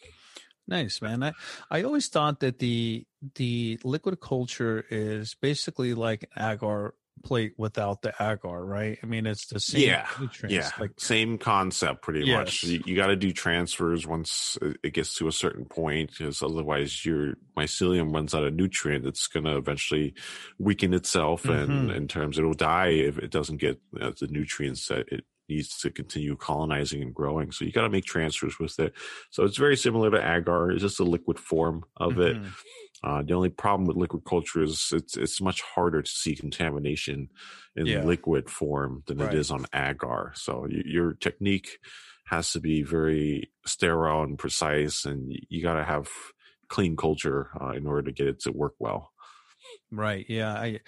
Nice, man. I, I always thought that the the liquid culture is basically like agar plate without the agar, right? I mean, it's the same. Yeah, yeah, like same concept, pretty yes. much. You, you got to do transfers once it gets to a certain point, because otherwise your mycelium runs out of nutrient. It's going to eventually weaken itself, mm-hmm. and in terms, it'll die if it doesn't get uh, the nutrients that it needs to continue colonizing and growing. So you got to make transfers with it. So it's very similar to agar. It's just a liquid form of mm-hmm. it. Uh, the only problem with liquid culture is it's it's much harder to see contamination in yeah. liquid form than right. it is on agar. So you, your technique has to be very sterile and precise, and you got to have clean culture uh, in order to get it to work well. Right. Yeah. I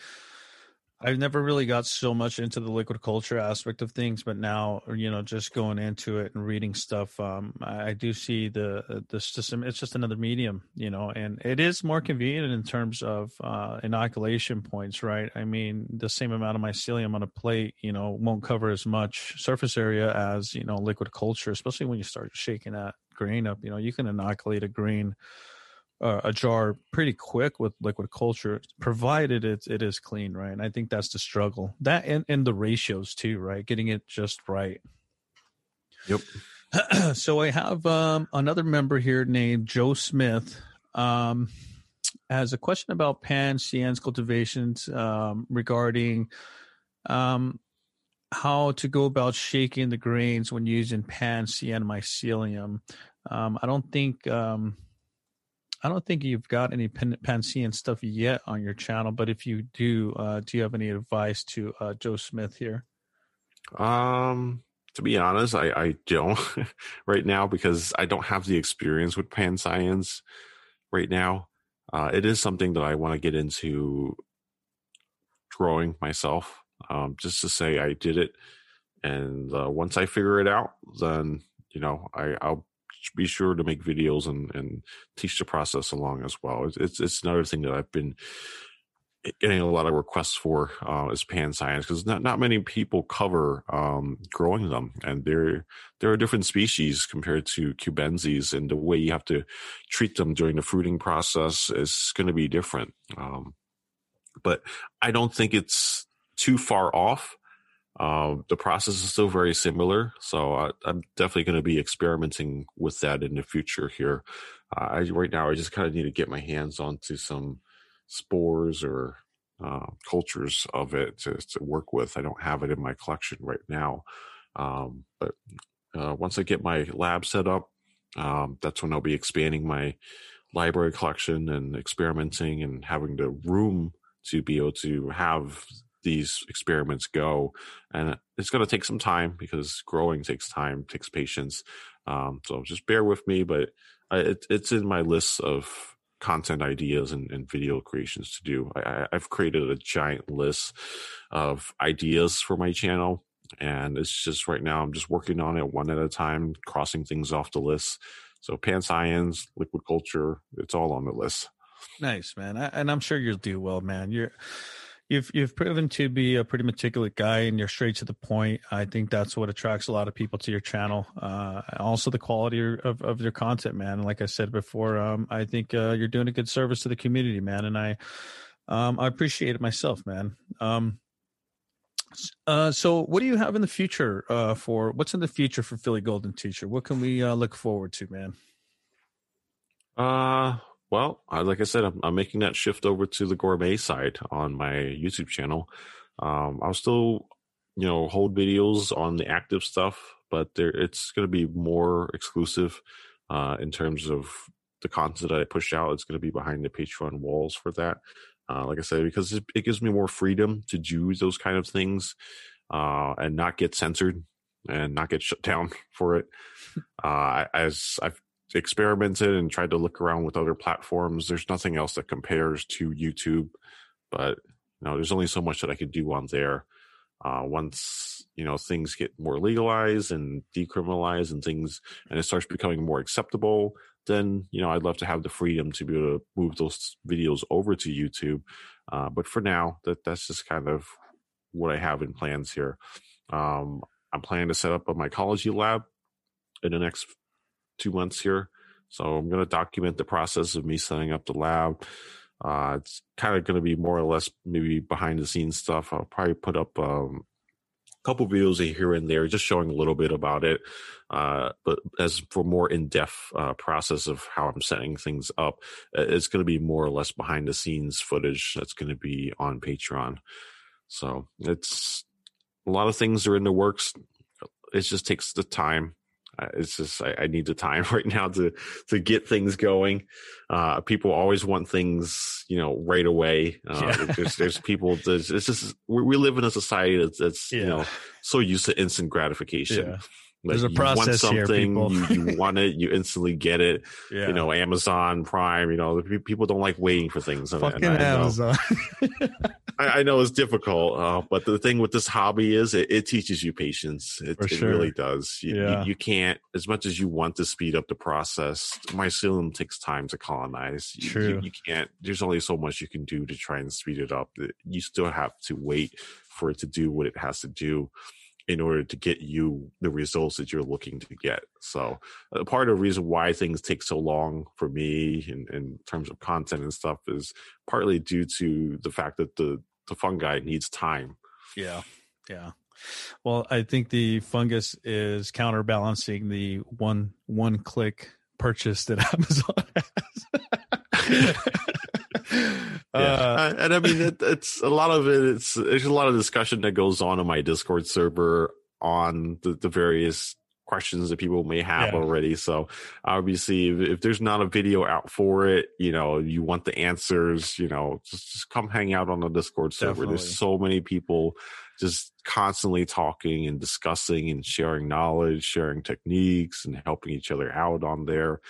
I've never really got so much into the liquid culture aspect of things, but now you know, just going into it and reading stuff, um, I, I do see the uh, the system. It's just another medium, you know, and it is more convenient in terms of uh, inoculation points, right? I mean, the same amount of mycelium on a plate, you know, won't cover as much surface area as you know liquid culture, especially when you start shaking that grain up. You know, you can inoculate a grain uh, a jar pretty quick with liquid culture, provided it it is clean, right? And I think that's the struggle. That and, and the ratios too, right? Getting it just right. Yep. so I have um, another member here named Joe Smith. Um, has a question about Pan Cyan's cultivations um, regarding um, how to go about shaking the grains when using pan CN mycelium. Um, I don't think um, I don't think you've got any Pan Cyan stuff yet on your channel, but if you do, uh, do you have any advice to uh, Joe Smith here? Um, to be honest, I, I don't right now because I don't have the experience with Pan Cyans right now. Uh, it is something that I want to get into growing myself. Um, just to say I did it, and uh, once I figure it out, then you know I, I'll be sure to make videos and, and teach the process along as well. It's, it's, it's another thing that I've been getting a lot of requests for uh, is Pan Cyans because not not many people cover um, growing them, and they're they're a different species compared to cubensis, and the way you have to treat them during the fruiting process is going to be different. Um, but I don't think it's too far off. Uh, the process is still very similar, so I, am definitely going to be experimenting with that in the future. Here, uh, I, right now, I just kind of need to get my hands onto some spores or uh, cultures of it to, to, work with. I don't have it in my collection right now, um, but uh, once I get my lab set up, um, that's when I'll be expanding my library collection and experimenting and having the room to be able to have these experiments go. And it's going to take some time because growing takes time, takes patience. Um, so just bear with me, but it, it's in my list of content ideas and, and video creations to do. I, I've created a giant list of ideas for my channel. And it's just right now, I'm just working on it one at a time, crossing things off the list. So Pan Cyans, liquid culture, it's all on the list. Nice, man. I, and I'm sure you'll do well, man. You're you've you've proven to be a pretty meticulous guy and you're straight to the point. I think that's what attracts a lot of people to your channel. Uh, also the quality of, of your content, man. like I said before, um, I think uh, you're doing a good service to the community, man. And I um, I appreciate it myself, man. Um, uh, so what do you have in the future uh, for what's in the future for Philly Golden Teacher? What can we uh, look forward to, man? Uh well, I, like I said, I'm, I'm, making that shift over to the gourmet side on my YouTube channel. Um, I'll still, you know, hold videos on the active stuff, but there it's going to be more exclusive uh, in terms of the content that I push out. It's going to be behind the Patreon walls for that. Uh, like I said, because it, it, gives me more freedom to do those kind of things uh, and not get censored and not get shut down for it. Uh, as I've experimented and tried to look around with other platforms. There's nothing else that compares to YouTube, but you know, there's only so much that I could do on there. Uh, once you know things get more legalized and decriminalized and things, and it starts becoming more acceptable, then you know I'd love to have the freedom to be able to move those videos over to YouTube. Uh, but for now, that that's just kind of what I have in plans here. Um, I'm planning to set up a mycology lab in the next two months here. So I'm going to document the process of me setting up the lab. Uh, it's kind of going to be more or less maybe behind the scenes stuff. I'll probably put up um, a couple videos here and there, just showing a little bit about it. Uh, but as for more in depth uh, process of how I'm setting things up, it's going to be more or less behind the scenes footage that's going to be on Patreon. So it's a lot of things are in the works. It just takes the time it's just I, I, need the time right now to to get things going. Uh, people always want things, you know, right away. Uh, yeah. there's, there's people. There's, it's just we, we live in a society that's, that's yeah. you know so used to instant gratification. Yeah. Like There's a process you want something, here, you, you want it, you instantly get it. Yeah. You know, Amazon Prime. You know, people don't like waiting for things. Fucking and I Amazon. I, I, know it's difficult, uh, but the thing with this hobby is it, it teaches you patience. It, it really does. You, yeah. you, you, can't, as much as you want to speed up the process. Mycelium takes time to colonize. True. You, you can't. There's only so much you can do to try and speed it up. You still have to wait for it to do what it has to do in order to get you the results that you're looking to get. So, uh, part of the reason why things take so long for me in, in terms of content and stuff is partly due to the fact that the, the fungi needs time. Yeah. Yeah. Well, I think the fungus is counterbalancing the one one click purchase that Amazon has. yeah. Uh, and I mean, it, it's a lot of it. It's there's a lot of discussion that goes on in my Discord server on the, the various questions that people may have yeah. already. So obviously, if, if, there's not a video out for it, you know, you want the answers, you know, just, just come hang out on the Discord server. Definitely. There's so many people just constantly talking and discussing and sharing knowledge, sharing techniques and helping each other out on there.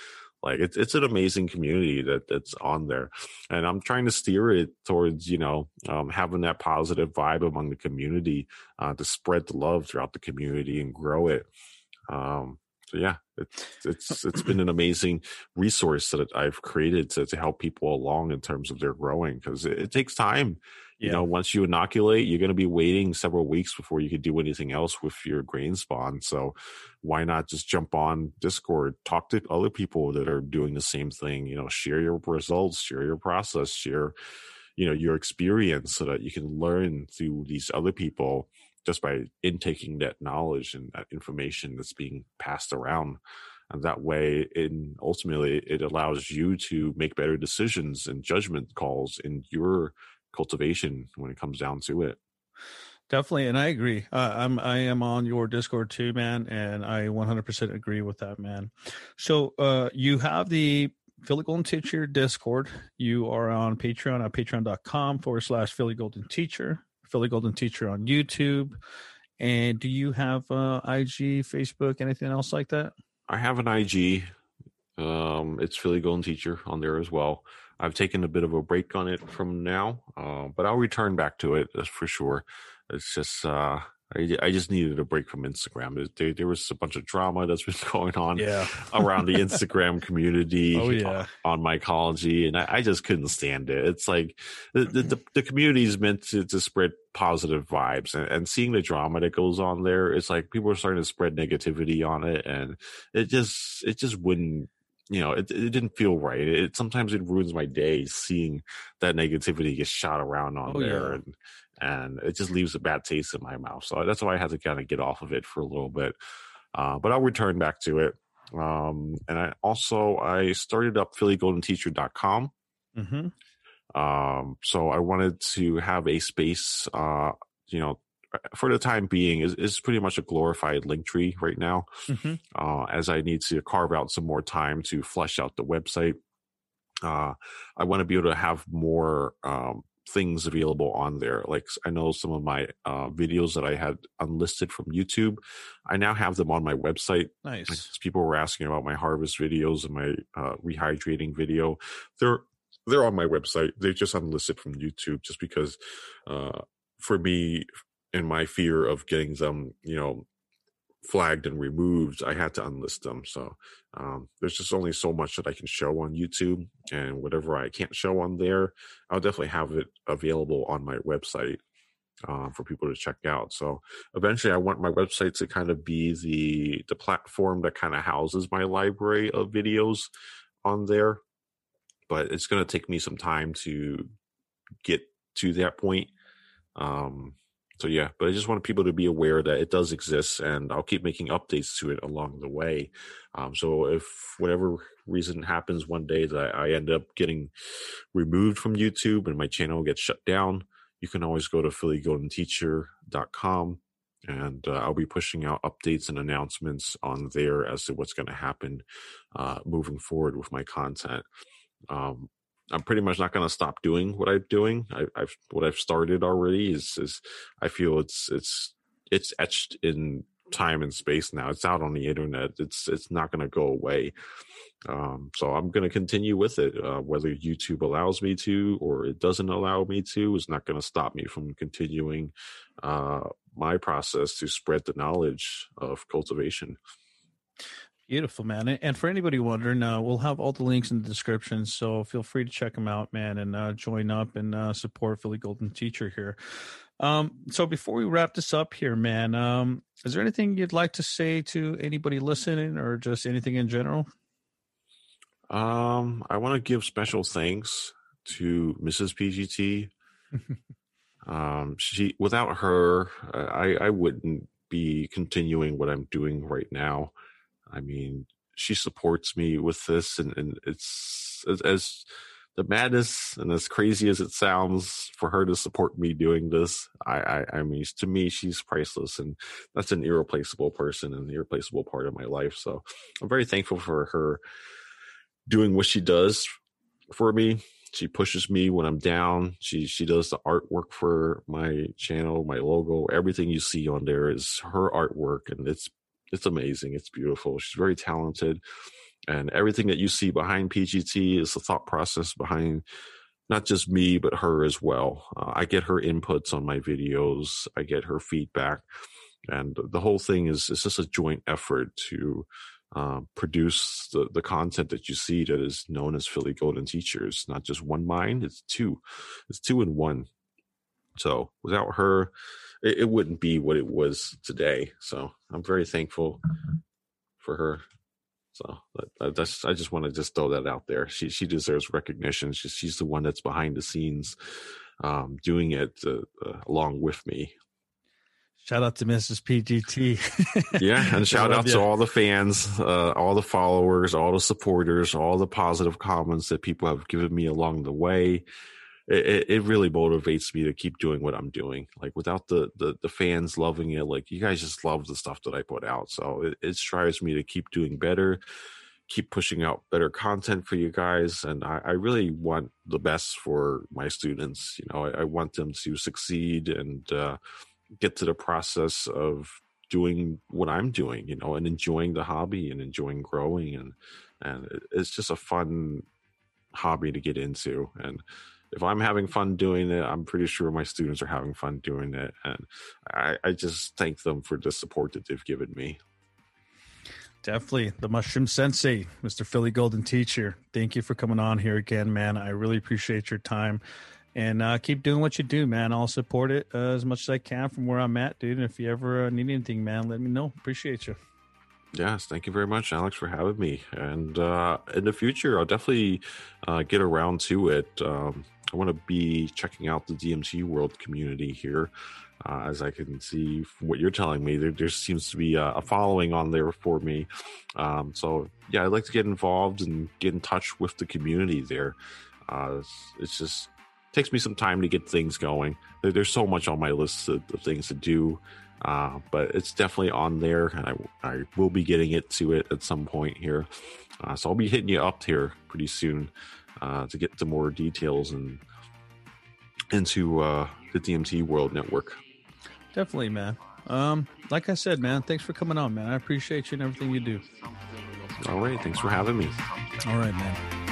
Like it's it's an amazing community that that's on there, and I'm trying to steer it towards you know um, having that positive vibe among the community uh, to spread the love throughout the community and grow it. Um, so yeah, it's it's it's been an amazing resource that I've created to to help people along in terms of their growing because it, it, takes time. You know, once you inoculate, you're going to be waiting several weeks before you could do anything else with your grain spawn. So why not just jump on Discord, talk to other people that are doing the same thing? You know, share your results, share your process, share you know your experience so that you can learn through these other people just by intaking that knowledge and that information that's being passed around and that way in ultimately it allows you to make better decisions and judgment calls in your cultivation when it comes down to it definitely and i agree uh, i'm i am on your discord too man and i 100% agree with that man so uh you have the Philly Golden Teacher Discord. You are on Patreon at patreon.com forward slash Philly Golden Teacher. Philly Golden Teacher on YouTube. And do you have uh, IG, Facebook, anything else like that? I have an IG. Um, it's Philly Golden Teacher on there as well. I've taken a bit of a break on it from now, uh, but I'll return back to it for sure. It's just uh, I, I just needed a break from Instagram. There, there was a bunch of drama that's been going on yeah. around the Instagram community oh, yeah. on, on mycology, and I, I, just couldn't stand it. It's like the mm-hmm. the, the community is meant to, to spread positive vibes, and, and seeing the drama that goes on there, it's like people are starting to spread negativity on it, and it just it just wouldn't you know, it, it didn't feel right. It sometimes it ruins my day seeing that negativity get shot around on oh, there, yeah. and and it just leaves a bad taste in my mouth. So that's why I had to kind of get off of it for a little bit. Uh, but I'll return back to it. Um, and I also I started up PhillyGoldenTeacher.com. Mm-hmm. Um, so I wanted to have a space, uh, you know, for the time being is, is pretty much a glorified link tree right now. Mm-hmm. Uh, as I need to carve out some more time to flesh out the website. Uh, I want to be able to have more um, things available on there. Like I know some of my uh, videos that I had unlisted from YouTube, I now have them on my website. Nice. Like, people were asking about my harvest videos and my uh, rehydrating video. They're they're on my website. They're just unlisted from YouTube, just because uh, for me and my fear of getting them, you know, flagged and removed, I had to unlist them. So um, there's just only so much that I can show on YouTube, and whatever I can't show on there, I'll definitely have it available on my website uh, for people to check out. So eventually, I want my website to kind of be the the platform that kind of houses my library of videos on there. But it's going to take me some time to get to that point. Um, so yeah, but I just wanted people to be aware that it does exist, and I'll keep making updates to it along the way. Um, so if whatever reason happens one day that I end up getting removed from YouTube and my channel gets shut down, you can always go to phillygoldenteacher.com and uh, I'll be pushing out updates and announcements on there as to what's going to happen uh, moving forward with my content. Um, I'm pretty much not going to stop doing what I'm doing. I, have what I've started already is is I feel it's it's it's etched in time and space now. It's out on the internet. It's it's not going to go away. Um, so I'm going to continue with it. Uh, whether YouTube allows me to or it doesn't allow me to is not going to stop me from continuing uh, my process to spread the knowledge of cultivation. Beautiful, man. And for anybody wondering, uh, we'll have all the links in the description. So feel free to check them out, man, and uh, join up and uh, support Philly Golden Teacher here. Um, so before we wrap this up here, man, um, is there anything you'd like to say to anybody listening or just anything in general? Um, I want to give special thanks to Mrs. PGT. um, she, without her, I, I wouldn't be continuing what I'm doing right now. I mean, she supports me with this, and, and it's as, as the madness and as crazy as it sounds for her to support me doing this. I, I, I mean, to me, she's priceless, and that's an irreplaceable person and an irreplaceable part of my life. So I'm very thankful for her doing what she does for me. She pushes me when I'm down. She she does the artwork for my channel, my logo. Everything you see on there is her artwork, and it's it's amazing. It's beautiful. She's very talented. And everything that you see behind PGT is the thought process behind not just me, but her as well. Uh, I get her inputs on my videos, I get her feedback. And the whole thing is, is just a joint effort to uh, produce the, the content that you see that is known as Philly Golden Teachers. Not just one mind, it's two. It's two in one. So without her, it, it wouldn't be what it was today. So I'm very thankful for her. So that, that's I just want to just throw that out there. She she deserves recognition. She's she's the one that's behind the scenes, um, doing it uh, uh, along with me. Shout out to Mrs. PGT. yeah, and shout out you. to all the fans, uh, all the followers, all the supporters, all the positive comments that people have given me along the way. It, it, really motivates me to keep doing what I'm doing. Like without the, the the fans loving it, like you guys just love the stuff that I put out. So it, it drives me to keep doing better, keep pushing out better content for you guys. And I, I really want the best for my students. You know, I, I want them to succeed and uh, get to the process of doing what I'm doing, you know, and enjoying the hobby and enjoying growing and and it's just a fun hobby to get into and if I'm having fun doing it, I'm pretty sure my students are having fun doing it. And I, I just thank them for the support that they've given me. Definitely. The Mushroom Sensei, Mr. Philly Golden Teacher. Thank you for coming on here again, man. I really appreciate your time and uh, keep doing what you do, man. I'll support it uh, as much as I can from where I'm at, dude. And if you ever uh, need anything, man, let me know. Appreciate you. Yes, thank you very much, Alex, for having me. And uh, in the future, I'll definitely uh, get around to it. Um, I want to be checking out the DMT World community here. Uh, as I can see from what you're telling me, there, there seems to be a, a, following on there for me. Um, so, yeah, I'd like to get involved and get in touch with the community there. It's, it's just takes me some time to get things going. There's so much on my list of, of things to do, uh, but it's definitely on there, and I, I will be getting it to it at some point here. Uh, so I'll be hitting you up here pretty soon uh, to get to more details and into uh, the DMT World Network. Definitely, man. Um, like I said, man, thanks for coming on, man. I appreciate you and everything you do. All right, thanks for having me. All right, man.